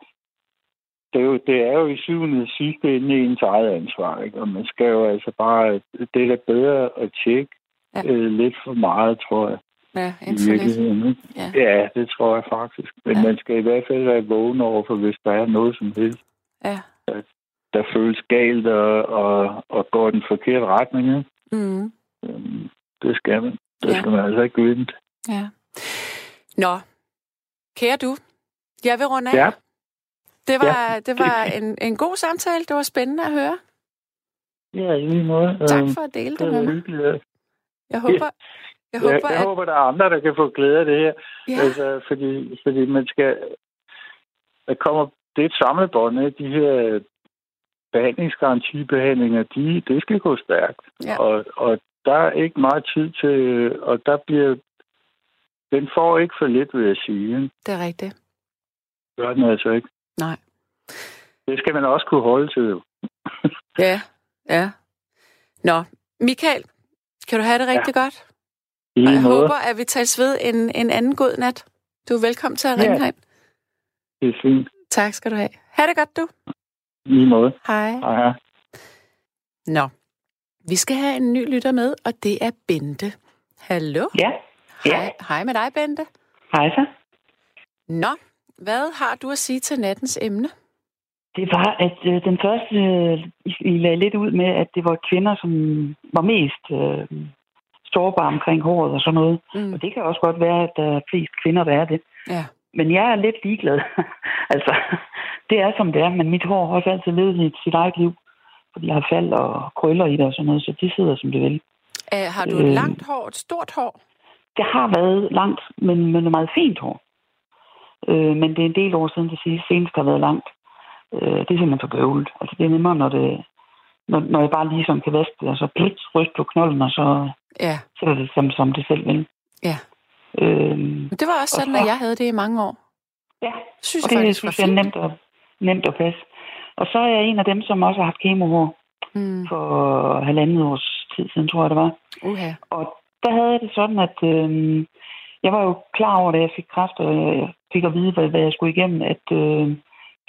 det er jo, det er jo i syvende og sidste ende ens eget ansvar, ikke? Og man skal jo altså bare, det er da bedre at tjekke
Ja.
øh, lidt for meget, tror jeg,
Ja,
i virkeligheden. ikke?
Ja.
Ja, det tror jeg faktisk. Men
Ja.
man skal i hvert fald være vågen over, for hvis der er noget som helst,
Ja.
der føles galt og, og, og går den forkerte retning, ikke?
Mm.
Øhm, det skal man. Det
Ja.
skal man altså ikke vente.
ja. Nå, kære du, jeg vil runde af.
Ja.
Det var,
Ja,
det var en, en god samtale. Det var spændende at høre.
Ja, i lige måde.
Tak
Øhm,
for at dele det
det
med mig.
hyggeligt. ja.
Jeg håber, jeg
Jeg,
håber,
jeg
at...
håber, der er andre, der kan få glæde af det her.
Ja,
Altså, fordi, fordi man skal... Der kommer... Det er et samlebånd, ikke? De her behandlingsgarantibehandlinger, de, det skal gå stærkt.
Ja.
Og, og der er ikke meget tid til... Og der bliver... Den får ikke for lidt, vil jeg sige.
det er rigtigt.
Gør den altså ikke.
Nej.
Det skal man også kunne holde til.
Ja, ja. Nå, Michael, kan du have det rigtig ja. godt?
I
Og jeg
måde.
håber, at vi tales ved en, en anden god nat. Du er velkommen til at ringe
Ja.
herind.
Det er fint.
Tak skal du have. Ha' det godt, du.
I måde.
Hej.
Hej, hej.
Nå, vi skal have en ny lytter med, og det er Bente. Hallo?
Ja, Ja.
Hej, hej med dig, Bente.
hej så.
Nå, hvad har du at sige til nattens emne?
Det var, at øh, den første, øh, I, lagde lidt ud med, at det var kvinder, som var mest øh, sårbare omkring håret og sådan noget.
Mm.
Og det kan også godt være, at der er flest kvinder, der er det.
Ja.
Men jeg er lidt ligeglad. altså, det er som det er, men mit hår har også altid levet sit eget liv. Jeg har fald og krøller i det og sådan noget, så det sidder som det vil.
Uh, har du et
Øh.
langt hår, et stort hår?
Det har været langt, men, men meget fint hår. Øh, men det er en del år siden det sidste senest har været langt. Øh, det er simpelthen for bøvlet. Altså, det er nemmere, når, det, når, når jeg bare lige sådan kan vaske det, og så pligt ryst på knolden, og så
Ja.
sætter det som, som det selv vil.
Ja.
Øh,
Men det var også
Og
sådan,
så-
at jeg havde det i mange år.
ja,
synes
og
jeg
det
faktisk
synes jeg er nemt at, nemt at passe. Og så er jeg en af dem, som også har haft kemohår
Mm.
for halvandet års tid siden, tror jeg det var.
Uha.
Og der havde jeg det sådan, at øh, jeg var jo klar over, da jeg fik kræft, og jeg fik at vide, hvad, hvad jeg skulle igennem, at øh,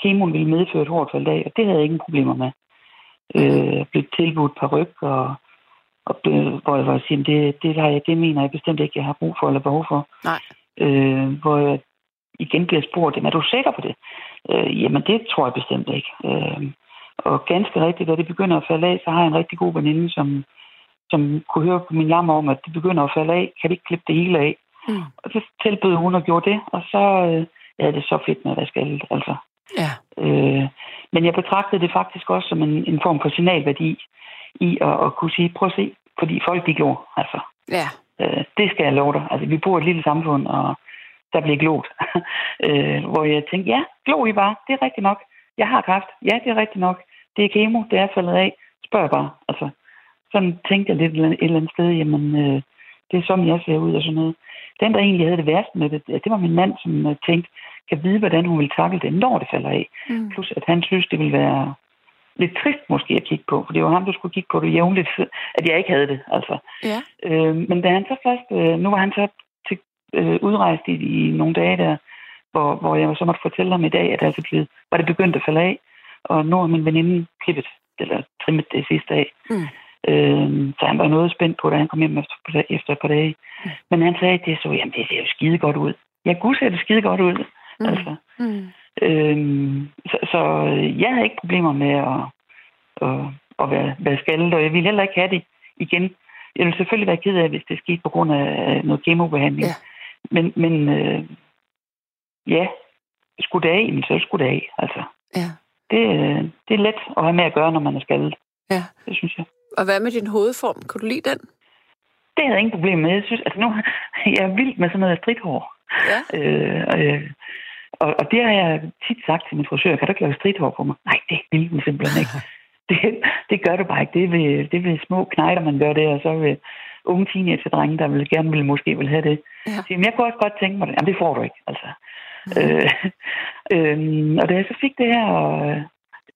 kemoen ville medføre et hårdt fald af, og det havde jeg ingen problemer med. Øh, jeg blev tilbudt par ryg, og, og hvor jeg var sige, det, det, har jeg, det mener jeg bestemt ikke, jeg har brug for eller behov for.
Nej.
Øh, hvor jeg igen bliver spurgt, "Jamen, er du sikker på det? Øh, jamen, det tror jeg bestemt ikke. Øh, og ganske rigtigt, da det begynder at falde af, så har jeg en rigtig god veninde, som, som kunne høre på min jammer om, at det begynder at falde af. Kan vi ikke klippe det hele af?
Mm.
Og så tilbød hun og gjorde det, og så øh, ja, det er så fedt med at vaske alt, altså.
Ja.
Øh, men jeg betragtede det faktisk også som en, en form for signalværdi i at, at kunne sige, prøv at se, fordi folk de gjorde, altså.
Ja.
Øh, det skal jeg love dig. Altså, vi bor i et lille samfund, og der bliver glot. øh, hvor jeg tænkte, ja, glo I bare, det er rigtigt nok. Jeg har kræft, ja, det er rigtigt nok. Det er kemo, det er faldet af. Spørg bare, altså. Sådan tænkte jeg lidt et eller andet- sted, jamen, øh, det er sådan, jeg ser ud og sådan noget. Den, der egentlig havde det værste med det, det var min mand, som øh, tænkte, kan vide, hvordan hun vil takle det, når det falder af.
Mm.
Plus, at han synes, det ville være lidt trist måske at kigge på, for det var ham, der skulle kigge på det jævnligt, at jeg ikke havde det, altså.
Ja.
Øh, men da han så først, øh, nu var han så øh, udrejst i, i nogle dage der, hvor, hvor jeg så måtte fortælle ham i dag, at altså blevet, var det begyndt at falde af, og nu har min veninde klippet, eller trimmet det sidste dag.
Mm.
Øh, så han var noget spændt på, da han kom hjem efter, efter et par dage.
Mm.
Men han sagde, det så, jamen det ser jo skide godt ud. Ja, gud ser det skide godt ud.
Mm.
Altså.
Mm.
Øhm, så, så øh, jeg havde ikke problemer med at, at, at være, være skaldet, og jeg ville heller ikke have det igen. Jeg ville selvfølgelig være ked af, hvis det skete på grund af noget kemobehandling.
Ja.
Men, men øh, ja, skulle det af, men så skulle det af. Altså,
Ja.
det, øh, det er let at have med at gøre, når man er skaldet.
Ja.
Det synes jeg.
Og hvad med din hovedform? Kunne du lide den?
Det havde jeg ingen problem med. Jeg synes, altså nu, jeg er vild med sådan noget stridthår.
Ja.
Øh, øh, og, og det har jeg tit sagt til min frisør, kan du ikke lave stridthår på mig? Nej, det vil hun simpelthen ikke. det, det gør du bare ikke. Det er ved, det er ved små knejder, man gør det, og så ved unge teenage-drenge, der vil gerne vil, måske vil have det.
Ja.
Så, jamen, jeg kunne også godt tænke mig det. Jamen, det får du ikke, altså. Øh, øh, og da jeg så fik det her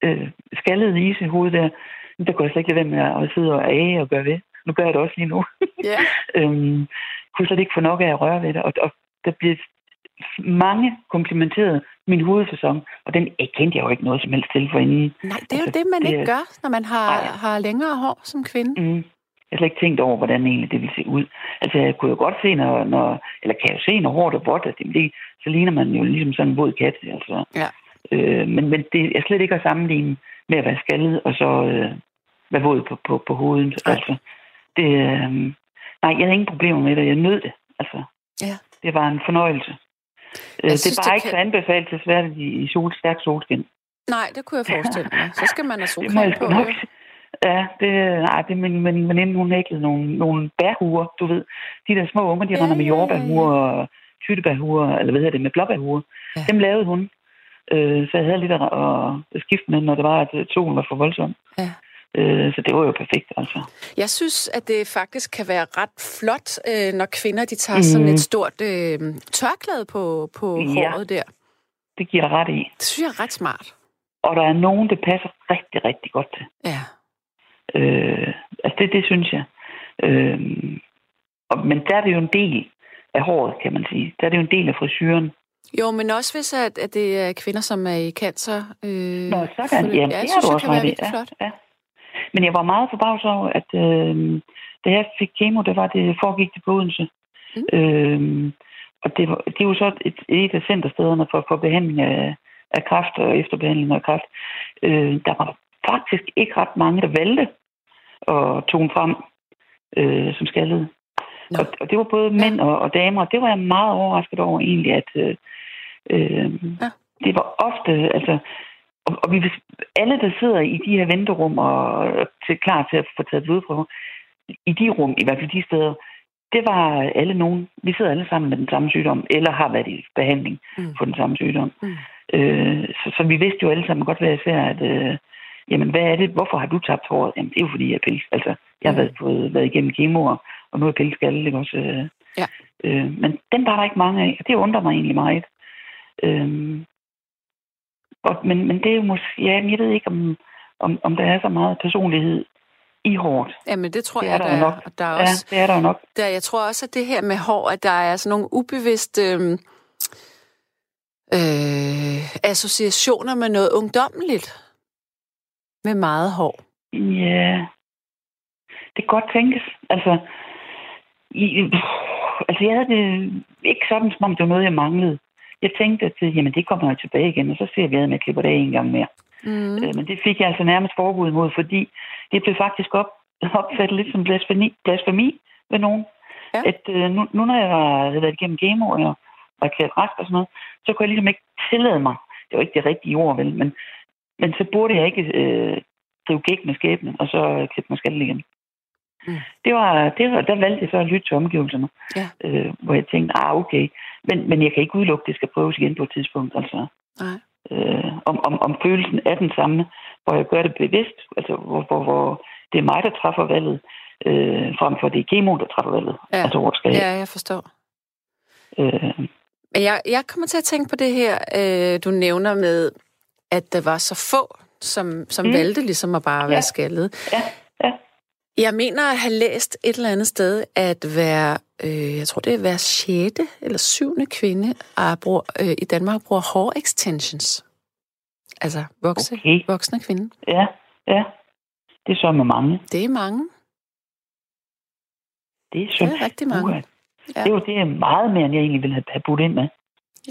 øh, skaldede is i hovedet der, der kunne jeg slet ikke lade være med at sidde og age og gøre ved. Nu gør jeg det også lige nu.
Ja.
øhm, kunne slet ikke få nok af at røre ved det. Og, og der bliver mange komplimenteret min hovedfasong, og den kendte jeg jo ikke noget som helst til forinden.
Nej, det er jo
Altså,
det, man
det
ikke gør, når man har,
Nej.
har længere hår som kvinde.
Mm. Jeg har slet ikke tænkt over, hvordan egentlig det ville se ud. Altså, jeg kunne jo godt se, når, når eller kan jo se, når håret er vådt, det, det, så ligner man jo ligesom sådan en våd kat. Altså.
Ja.
Øh, men, men det er slet ikke at sammenligne med at være skaldet, og så øh, være våd på, på, på hovedet.
Nej.
Altså, det, øh, nej, jeg havde ingen problemer med det. Jeg nød det. Altså,
Ja.
Det var en fornøjelse. Øh, det
synes,
er bare
det
ikke
kan-
så anbefalelsesværdigt i, i sol, stærk solskin.
Nej, det kunne jeg forestille mig. Så skal man have
Det
solcreme
jeg
på.
nok. Ja, det, nej, det er min, min veninde, hun hæklede nogle, nogle bærhuer, du ved. De der små unger, de
Ja,
render med jordbærhuer og tyttebærhuer, eller hvad hedder det, med blåbærhuer.
Ja.
Dem lavede hun. Øh, så jeg havde lidt at, at skifte med, når det var, at solen var for voldsom.
Ja.
Øh, så det var jo perfekt, altså.
Jeg synes, at det faktisk kan være ret flot, øh, når kvinder de tager sådan
Mhm.
et stort øh, tørklæde på, på
Ja.
håret der.
Det giver dig ret i.
Det synes jeg er ret smart.
Og der er nogen, det passer rigtig, rigtig godt til.
Ja.
Øh, altså det, det synes jeg. Øh, og, men der er det jo en del af håret, kan man sige. Der er det jo en del af frisyren.
Jo, men også hvis at, at det er kvinder, som er i cancer. Øh,
Nå, sådan.
forløb.
Ja, det
jeg synes,
du
det
også
kan være rigtig
Ja,
flot.
ja. Men jeg var meget forbavset over, at øh, da jeg fik kemo, det var det foregik det på Odense.
Mm.
Øh, og det, var, det er jo så et, et af centerstederne for, for behandling af, af kræft og efterbehandling af kræft. Øh, der var faktisk ikke ret mange, der valgte at tone frem øh, som skaldede. Og, og det var både mænd og, og damer, og det var jeg meget overrasket over egentlig, at øh, øh, ja. det var ofte, altså, og, og vi, alle, der sidder i de her venterum og, og til, klar til at få taget blodprøver, i de rum, i hvert fald de steder, det var alle nogen, vi sidder alle sammen med den samme sygdom, eller har været i behandling mm. for den samme sygdom. Mm. Øh, så, så vi vidste jo alle sammen godt være især, at øh, jamen, hvad er det, hvorfor har du tabt håret? Jamen, det er jo fordi, jeg er pils. Altså, jeg har mm. været, fået, været igennem kemo, og nu er pils skalle, ikke også? Øh, ja. øh, men den var der ikke mange af, og det undrer mig egentlig meget. Øh, og, men, men det er jo måske, ja, jeg ved ikke, om, om, om der er så meget personlighed i hårdt.
Jamen, det tror det jeg, der, der er.
Nok.
Der er også,
ja, det er der nok.
Der, jeg tror også, at det her med hår, at der er sådan nogle ubevidste øh, øh, associationer med noget ungdommeligt med meget hår.
Ja, det kan godt tænkes. Altså, i, altså jeg havde det ikke sådan, som om det var noget, jeg manglede. Jeg tænkte, at jamen, det kommer jeg tilbage igen, og så ser vi, at jeg klipper det en gang mere. Mm. Øh, men det fik jeg altså nærmest forbud mod, fordi det blev faktisk op, opfattet lidt som blasfemi, blasfemi ved nogen. Ja. At øh, nu, nu, når jeg havde været igennem kemo og var klædt rask og sådan noget, så kunne jeg ligesom ikke tillade mig, det var ikke det rigtige ord, vel, men, men så burde jeg ikke øh, drive gæk med skæbnen, og så klippe mig skallen igen. Mm. Det var, det var, der valgte jeg så at lytte til omgivelserne, ja. øh, hvor jeg tænkte, ah okay, men, men jeg kan ikke udelukke, at det skal prøves igen på et tidspunkt. Altså. Nej øh, om, om, om følelsen er den samme, hvor jeg gør det bevidst, altså hvor, hvor, hvor det er mig, der træffer valget, øh, frem for det er kemo, der træffer valget.
Ja,
altså,
hvor skal ja jeg forstår. Øh, Men jeg, jeg kommer til at tænke på det her, øh, du nævner med, at der var så få, som, som mm. valgte ligesom at bare ja. være skaldet.
Ja, ja.
Jeg mener at have læst et eller andet sted, at være, øh, jeg tror det er hver sjette eller syvende kvinde er bruger, øh, i Danmark bruger hår extensions. Altså vokse, okay. voksne kvinde.
Ja, ja. Det er så med mange.
Det er mange.
Det er, så
det er rigtig mange.
Ja. Det er jo det er meget mere, end jeg egentlig ville have budt ind med.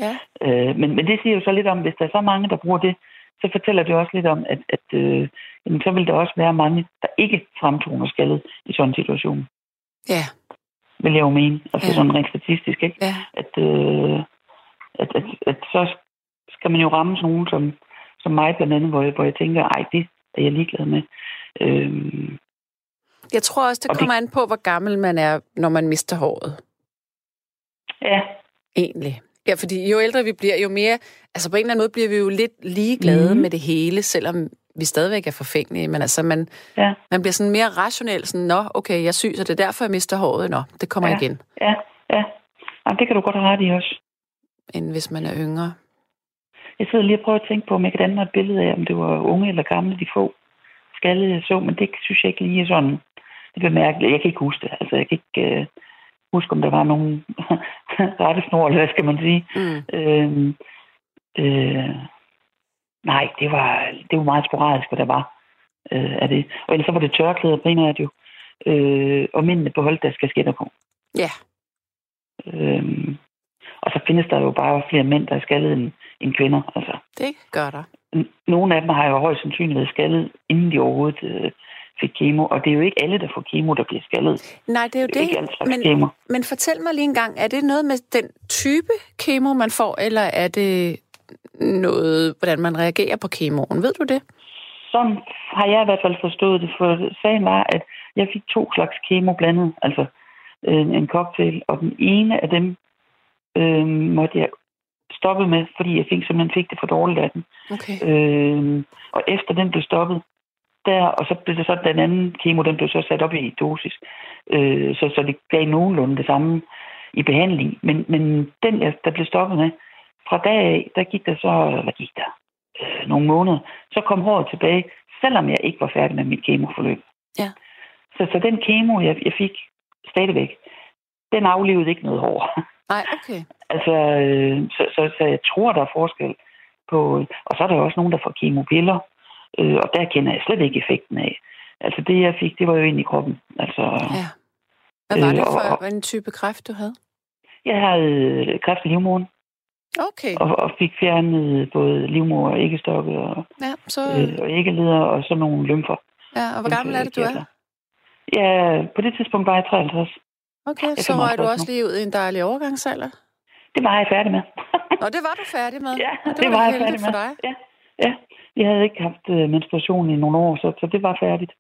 Ja.
Øh, men, men det siger jo så lidt om, hvis der er så mange, der bruger det, så fortæller det også lidt om, at, at øh, jamen, så vil der også være mange, der ikke fremtoner skaldet i sådan en situation.
Ja.
Vil jeg jo mene. Altså ja. sådan rent statistisk, ikke?
Ja.
At, øh, at, at, at, så skal man jo ramme sådan nogen som, som mig blandt andet, hvor jeg, hvor jeg tænker, ej, det er jeg ligeglad med. Øhm,
jeg tror også, det kommer det... an på, hvor gammel man er, når man mister håret.
Ja.
Egentlig. Ja, fordi jo ældre vi bliver, jo mere... Altså på en eller anden måde bliver vi jo lidt ligeglade mm. med det hele, selvom vi stadigvæk er forfængelige. Men altså, man, ja. man bliver sådan mere rationel. Sådan, Nå, okay, jeg syes, og det er derfor, jeg mister håret. Nå, det kommer
ja.
igen.
Ja, ja. Jamen, det kan du godt have ret i også.
End hvis man er yngre.
Jeg sidder lige og prøver at tænke på, om jeg kan danne mig et billede af, om det var unge eller gamle, de få skalle, jeg så, men det synes jeg ikke lige er sådan. Det er mærkeligt. Jeg kan ikke huske det. Altså, jeg kan ikke... Øh, huske, om der var nogen rettesnor, eller hvad skal man sige. Mm. Øh, øh, nej, det var, det var meget sporadisk, hvad der var øh, af det. Og ellers så var det tørklæder primært jo. Øh, og mændene beholdt deres kasketter på.
Ja.
Yeah. Øh, og så findes der jo bare flere mænd, der er skaldet end, end kvinder. Altså.
Det gør der.
Nogle af dem har jo højst sandsynligt været skaldet, inden de overhovedet øh, fik kemo, og det er jo ikke alle, der får kemo, der bliver skaldet.
Nej, det er jo det. det. Er men, kemo. men fortæl mig lige en gang, er det noget med den type kemo, man får, eller er det noget, hvordan man reagerer på kemoen? Ved du det?
Sådan har jeg i hvert fald forstået det, for sagen var, at jeg fik to slags kemo blandet, altså øh, en cocktail, og den ene af dem øh, måtte jeg stoppe med, fordi jeg fik, simpelthen fik det for dårligt af den.
Okay.
Øh, og efter den blev stoppet, der, og så blev det så den anden kemo, den blev så sat op i dosis. Øh, så, så det gav nogenlunde det samme i behandling. Men, men den, der blev stoppet med, fra dag af, der gik der så, hvad gik der? Øh, nogle måneder. Så kom håret tilbage, selvom jeg ikke var færdig med mit kemoforløb.
Ja.
Så, så den kemo, jeg, jeg fik stadigvæk, den aflevede ikke noget hår.
Nej, okay.
altså, øh, så, så, så jeg tror, der er forskel på... Og så er der også nogen, der får kemopiller, Øh, og der kender jeg slet ikke effekten af. Altså det, jeg fik, det var jo ind i kroppen. Altså,
ja. Hvad var det øh, for og, en type kræft, du havde?
Jeg havde øh, kræft i livmoderen.
Okay.
og, og fik fjernet både livmor og æggestokke og,
Ja, så,
øh, og æggeleder og så nogle lymfer.
ja, og hvor gammel er det, du er?
Ja, på det tidspunkt var jeg 53.
Okay,
er
så røg du
55
også lige ud i en dejlig overgangsalder.
Det var jeg færdig med.
Nå, det var du færdig med.
Ja,
Og
det,
var,
var jeg færdig
for
med.
dig.
Ja, ja. Jeg havde ikke haft øh, menstruation i nogle år, så, så det var færdigt.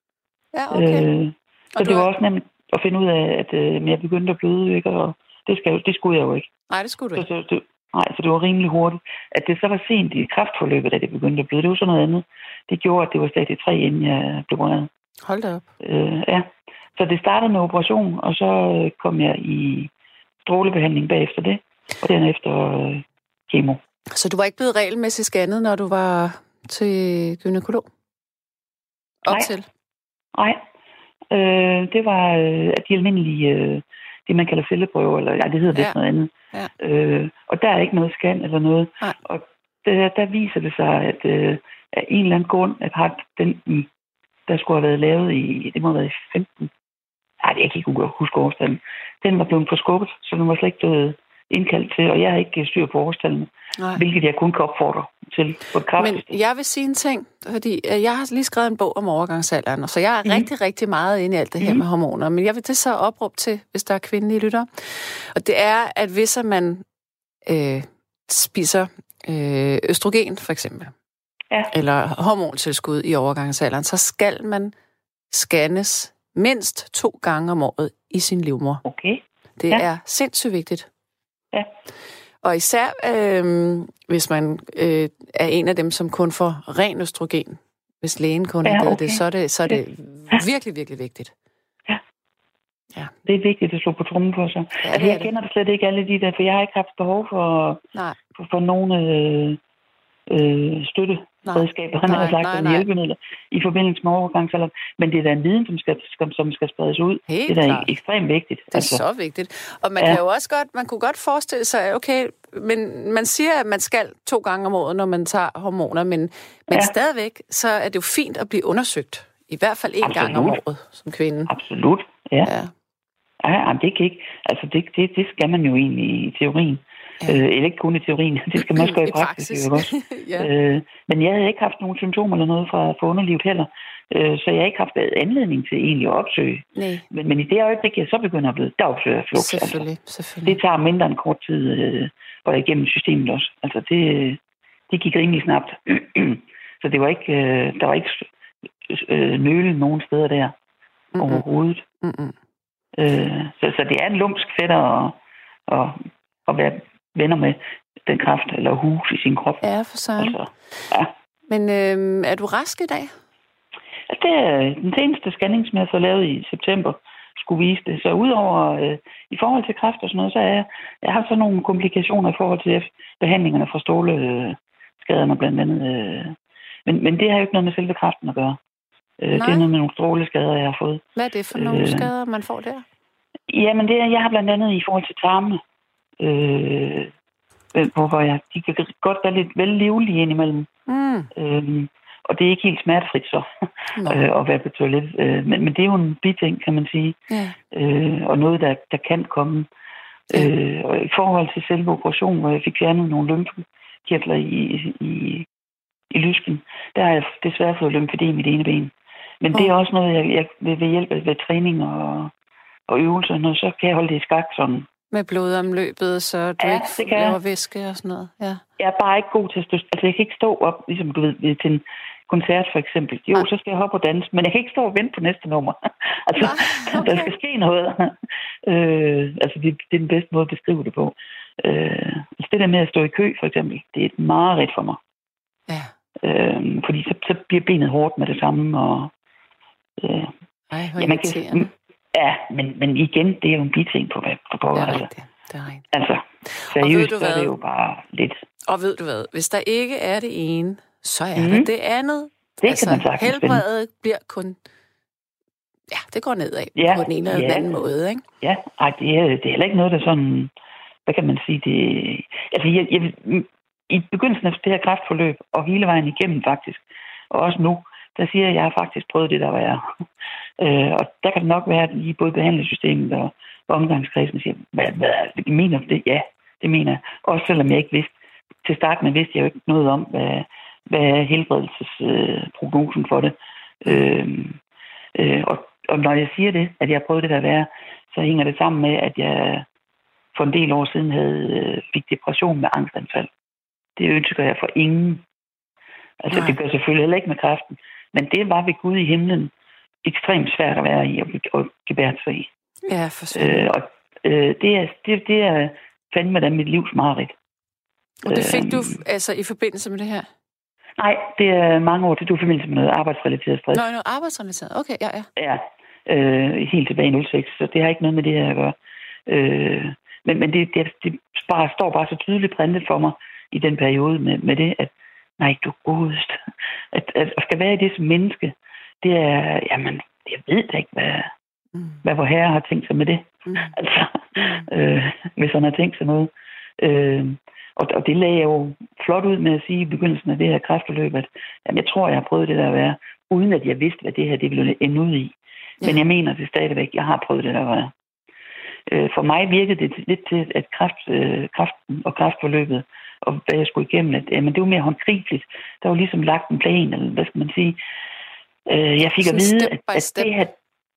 Ja, okay.
Øh, så
Og
det var
er-
også nemt at finde ud af, at øh, jeg begyndte at bløde, ikke? og det, skal, det skulle jeg jo ikke.
Nej, det skulle du
Så,
ikke.
så, det, nej, så det var rimelig hurtigt. At det så var sent i kraftforløbet, at det begyndte at bløde, det var sådan noget andet. Det gjorde, at det var stadie 3, inden jeg blev opereret.
Hold da op.
Øh, ja. Så det startede med operation, og så øh, kom jeg i strålebehandling bagefter det, og derefter øh, kemo.
Så du var ikke blevet regelmæssigt scannet, når du var til gynekolog? Op
Nej.
til?
Nej, øh, det var øh, de almindelige, øh, det man kalder celleprøver, eller ja, det hedder vist
Ja.
noget andet.
Ja.
Øh, og der er ikke noget scan eller noget.
Nej.
Og der, der viser det sig, at øh, af en eller anden grund, at har den i, der skulle have været lavet i, det må have været i 15, nej, det er jeg kan ikke huske årstallen, den var blevet forskubbet, så den var slet ikke blevet indkaldt til, og jeg har ikke styr på årstallene, hvilket jeg kun kan opfordre til på.
Men jeg vil sige en ting, fordi øh, jeg har lige skrevet en bog om overgangsalderen, så jeg er mm. rigtig, rigtig meget inde i alt det her
Mhm.
med hormoner. Men jeg vil det så opråbe til, hvis der er kvindelige lytter. Og det er, at hvis man øh, spiser øh, østrogen, for eksempel,
Ja.
eller hormontilskud i overgangsalderen, så skal man scannes mindst to gange om året i sin livmor.
Okay.
Det
Ja.
er sindssygt vigtigt.
Ja.
Og især øh, hvis man øh, er en af dem, som kun får ren østrogen, hvis lægen kun
Ja, okay.
det, så er det, så er det virkelig, virkelig vigtigt.
Det er vigtigt at slå på trummen for sig.
Ja,
altså, jeg
det.
kender det slet ikke alle de der, for jeg har ikke haft behov for,
Nej,
for, for nogle øh, øh, støtteredskaber, han
Nej,
har sagt,
nej, nej.
hjælpemidler i forbindelse med overgangsalderen. Men det er da en viden, som skal, som, som skal spredes ud.
helt
det er da ekstremt vigtigt.
Det er så vigtigt. Og man
Ja.
kan jo også godt, man kunne godt forestille sig, okay, men man siger, at man skal to gange om året, når man tager hormoner, men, men
Ja.
stadigvæk, så er det jo fint at blive undersøgt. I hvert fald en gang om året som kvinde.
Absolut, ja.
Ja.
ja det kan ikke. Altså, det, det, det skal man jo egentlig i teorien.
Ja.
Øh, eller ikke kun i teorien. Det skal man også gøre i, praksis.
praksis.
jo også.
ja.
Øh, men jeg havde ikke haft nogen symptomer eller noget fra, fra underlivet heller. Øh, så jeg har ikke haft anledning til egentlig at opsøge.
Nej,
Men, men i det øjeblik, jeg så begynder at blive, der opsøger jeg flugt. Altså.
selvfølgelig, selvfølgelig.
Det tager mindre end kort tid, øh, og igennem systemet også. Altså det, det gik rimelig snabbt. så det var ikke, øh, der var ikke øh, nøle nogen steder der
Mm-mm.
overhovedet.
Mm-mm.
Øh, så, så det er en lumsk fætter at, at, at være venner med den kraft eller hus i sin krop.
Ja, for søren.
Altså, ja.
Men øhm, er du rask i dag?
Altså, det er den seneste scanning, som jeg har fået lavet i september, skulle vise det. Så udover øh, i forhold til kræft og sådan noget, så er jeg, jeg har så nogle komplikationer i forhold til behandlingerne fra stråleskaderne blandt andet. Øh. Men, men det har jo ikke noget med selve kræften at gøre. Øh, det er noget med nogle stråleskader, jeg har fået.
Hvad er det for nogle
Øh.
skader, man får der?
Jamen, det er, jeg har blandt andet i forhold til tarme, øh, hvor hvor jeg, de kan godt være lidt vel livlige indimellem.
Mm.
Øh, og det er ikke helt smertefrit så, øh, at være på toilet. Øh, men, men det er jo en biting, kan man sige.
Ja.
øh, og noget, der, der kan komme.
Ja.
Øh, og i forhold til selve operationen, hvor jeg fik fjernet nogle lymfekirtler i, i, i lysken, der har jeg desværre fået lymfedem i det ene ben. Men det er også noget, jeg, jeg ved, ved hjælp af ved træning og, og øvelser, og så kan jeg holde det i skak sådan.
Med blodomløbet, så du
Ja,
ikke
det kan
laver væske og sådan noget. Ja.
Jeg er bare ikke god til at stå... Altså, jeg kan ikke stå op, ligesom du ved, til en koncert for eksempel. Jo,
Nej.
så skal jeg hoppe og danse, men jeg kan ikke stå og vente på næste nummer. altså, der
okay.
skal ske noget. øh, altså, det, det er den bedste måde at beskrive det på. Øh, altså, det der med at stå i kø, for eksempel, det er et mareridt for mig.
Ja.
Øh, fordi så, så bliver benet hårdt med det samme, og... Øh,
Ej, hvor
ja, man kan. Ja, men, men igen, det er jo en biting på, på
Det
pokker.
er
Altså,
rigtigt. Det er rigtigt.
altså, seriøst, så er det jo bare lidt...
Og ved du hvad? Hvis der ikke er det ene, så er
Mhm.
der det andet.
Det kan man sagtens finde.
helbredet bliver kun... Ja, det går nedad
Ja,
på den ene eller den
ja.
anden måde, ikke?
Ja, ej, det er, det er heller ikke noget, der sådan... Hvad kan man sige? Det, altså, jeg, jeg, i begyndelsen af det her kraftforløb, og hele vejen igennem faktisk, og også nu, der siger jeg, at jeg har faktisk prøvet det, der var jeg. Øh, og der kan det nok være, at i både behandlingssystemet og, omgangskredsen siger, hvad, hvad, mener du det? Ja, det mener jeg. Også selvom jeg ikke vidste, til start med vidste jeg jo ikke noget om, hvad, hvad er helbredelsesprognosen øh, for det. Øh, øh, og, og når jeg siger det, at jeg har prøvet det der være, så hænger det sammen med, at jeg for en del år siden havde, øh, fik depression med angstanfald. Det ønsker jeg for ingen. Altså, Nej. det gør selvfølgelig heller ikke med kræften. Men det var ved Gud i himlen ekstremt svært at være i og, og gebære sig i.
Ja, for øh,
Og øh, det, er, det, det er fandme da mit livs mareridt.
Og det fik øh, du altså i forbindelse med det her?
Nej, det er mange år til du i forbindelse med noget arbejdsrelateret stress.
Nå, noget arbejdsrelateret. Okay, ja, ja.
Ja, øh, helt tilbage i 06, så det har ikke noget med det her at gøre. Øh, men men det, det, det bare, står bare så tydeligt printet for mig i den periode med, med det, at nej, du godest. At, at, at skal være i det som menneske, det er, jamen, jeg ved da ikke, hvad, mm. hvad vor herre har tænkt sig med det. Mm. Altså, mm. øh, hvis han har tænkt sig noget. Øh, og, og det lagde jeg jo flot ud med at sige i begyndelsen af det her kræftforløb, at jamen, jeg tror, jeg har prøvet det der at være, uden at jeg vidste, hvad det her det ville ende ud i. Ja. Men jeg mener det stadigvæk, jeg har prøvet det der at være. Øh, for mig virkede det lidt til, at kræft, øh, kræften og kræftforløbet, og hvad jeg skulle igennem, at men det var mere håndgribeligt. Der var ligesom lagt en plan, eller hvad skal man sige. Øh, jeg fik
Så
at vide,
at,
at det her...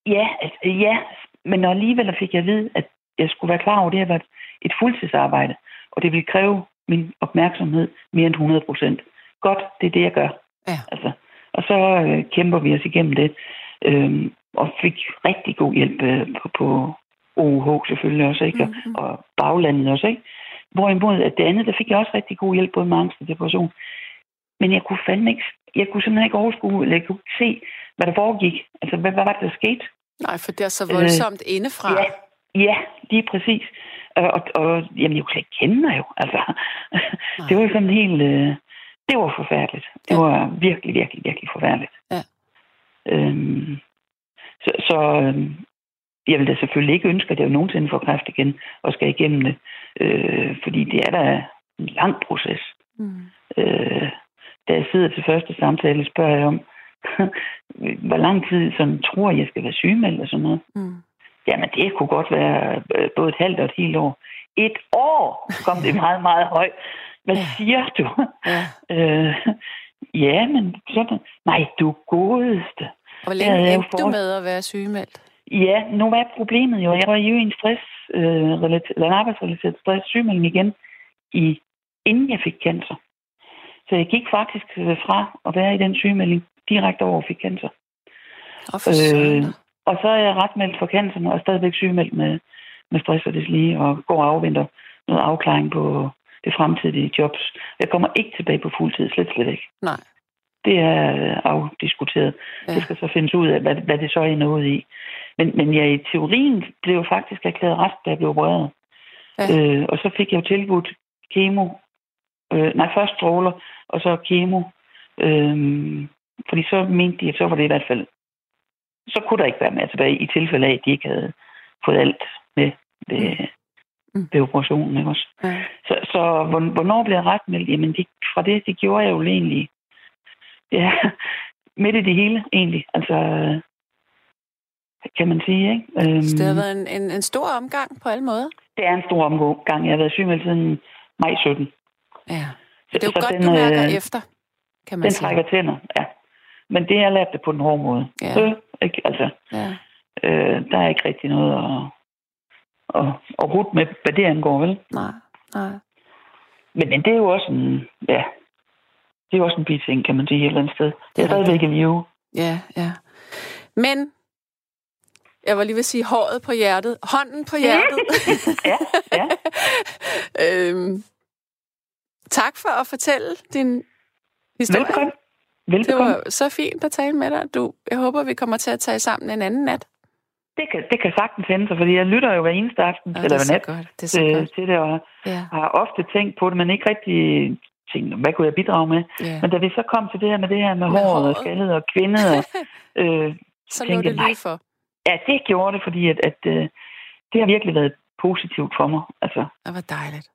Ja, at, ja, men når alligevel fik jeg at vide, at jeg skulle være klar over, at det her var et fuldtidsarbejde, og det ville kræve min opmærksomhed mere end 100 procent. Godt, det er det, jeg gør.
Ja.
Altså, og så øh, kæmper vi os igennem det, øh, og fik rigtig god hjælp øh, på, på OUH selvfølgelig også, ikke? Mm-hmm. Og baglandet også, ikke? Hvorimod at det andet, der fik jeg også rigtig god hjælp, både med angst og depression. Men jeg kunne fandme ikke, jeg kunne simpelthen ikke overskue, eller jeg kunne ikke se, hvad der foregik. Altså, hvad, hvad var det, der skete?
Nej, for det er så voldsomt øh, indefra.
Ja, ja, lige præcis. Og, og, og jamen, jeg kunne slet ikke kende mig jo. Altså, det var jo sådan helt... Øh, det var forfærdeligt. Det ja. var virkelig, virkelig, virkelig forfærdeligt.
Ja.
Øhm, så, så øhm, jeg vil da selvfølgelig ikke ønske, at jeg nogensinde får kræft igen og skal igennem det. Øh, fordi det er da en lang proces. Mm. Øh, da jeg sidder til første samtale, spørger jeg om, hvor lang tid sådan, tror jeg, skal være sygemeldt og sådan noget. Mm. Jamen, det kunne godt være øh, både et halvt og et helt år. Et år kom det meget, meget højt. Hvad siger du? Ja, øh, ja men sådan... Nej, du godeste.
Hvor længe endte for... du med at være sygemeldt?
Ja, nu var problemet jo. Jeg var jo i en stress, øh, eller en arbejdsrelateret stress sygemelding igen, i, inden jeg fik cancer. Så jeg gik faktisk øh, fra at være i den sygemelding direkte over fik cancer.
Og, øh,
og så er jeg ret meldt for cancer, og stadigvæk sygemeldt med, med stress og det lige, og går og afventer noget afklaring på det fremtidige jobs. Jeg kommer ikke tilbage på fuldtid, slet slet ikke.
Nej.
Det er øh, afdiskuteret. Ja. Det skal så findes ud af, hvad, hvad det så er noget i. Men, men jeg i teorien blev faktisk erklæret rest, da jeg blev opereret. Ja. Øh, og så fik jeg jo tilbudt kemo. Øh, nej, først stråler, og så kemo. Øh, fordi så mente de, at så var det i hvert fald... Så kunne der ikke være mere tilbage, i tilfælde af, at de ikke havde fået alt med ved, mm. ved operationen. Ikke også? Ja. Så, så hvornår blev jeg retmeldt? Jamen, det, fra det, det gjorde jeg jo egentlig ja, midt i det hele, egentlig. Altså, kan man sige, ikke?
Øhm, så det har været en, en, en stor omgang på alle måder?
Det er en stor omgang. Jeg har været sygemeldt siden maj 17.
Ja, så det er jo så godt, den, du mærker øh, efter, kan man
den
sige.
Den trækker tænder, ja. Men det jeg lært det på den hårde måde.
Ja.
Så, ikke? Altså, ja. øh, der er ikke rigtig noget at, at, at rute med, hvad det angår, vel?
Nej, nej.
Men, men det er jo også en, ja, det er også en biting, kan man sige, et eller andet sted. Det er stadigvæk en view.
Ja, ja. Men jeg var lige ved at sige håret på hjertet. Hånden på hjertet.
ja, ja.
øhm, tak for at fortælle din historie.
Velkommen. Velkommen.
Det var så fint at tale med dig. Du, jeg håber, vi kommer til at tage sammen en anden nat.
Det kan, det kan sagtens hende sig, fordi jeg lytter jo hver eneste aften
ja,
eller
hver
nat
godt. Det er så
til,
godt.
til det, og
ja.
har ofte tænkt på det, men ikke rigtig tænkt, hvad kunne jeg bidrage med?
Ja.
Men da vi så kom til det her med det her med,
Med
håret
håret.
og skaldet og kvindet, og, øh,
Så lå
tænkte
det
jeg,
for.
ja, det gjorde det, fordi at, at øh, det har virkelig været positivt for mig. Altså,
Det var dejligt.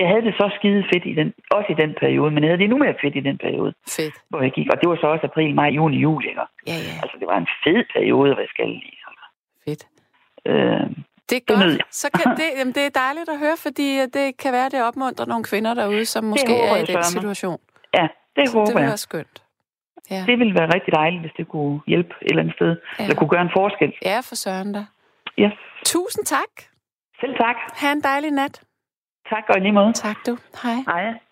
Jeg havde det så skide fedt i den, også i den periode, men jeg havde det endnu mere fedt i den periode,
Fedt.
hvor jeg gik. Og det var så også april, maj, juni, juli. Ikke?
Ja, ja.
Altså, det var en fed periode at være skaldet i. Altså.
Fedt.
Øh,
Det er godt. Så kan det, jamen, det er dejligt at høre, fordi øh, det kan være, det opmuntrer nogle kvinder derude, som måske er i den situation.
Ja, det håber jeg.
Det vil være skønt.
Ja. Det ville være rigtig dejligt, hvis det kunne hjælpe et eller andet sted. Ja. Eller kunne gøre en forskel.
Ja, for søren da.
Ja.
Tusind tak.
Selv tak.
Ha' en dejlig nat.
Tak, og lige måde.
Tak du. Hej.
Hej.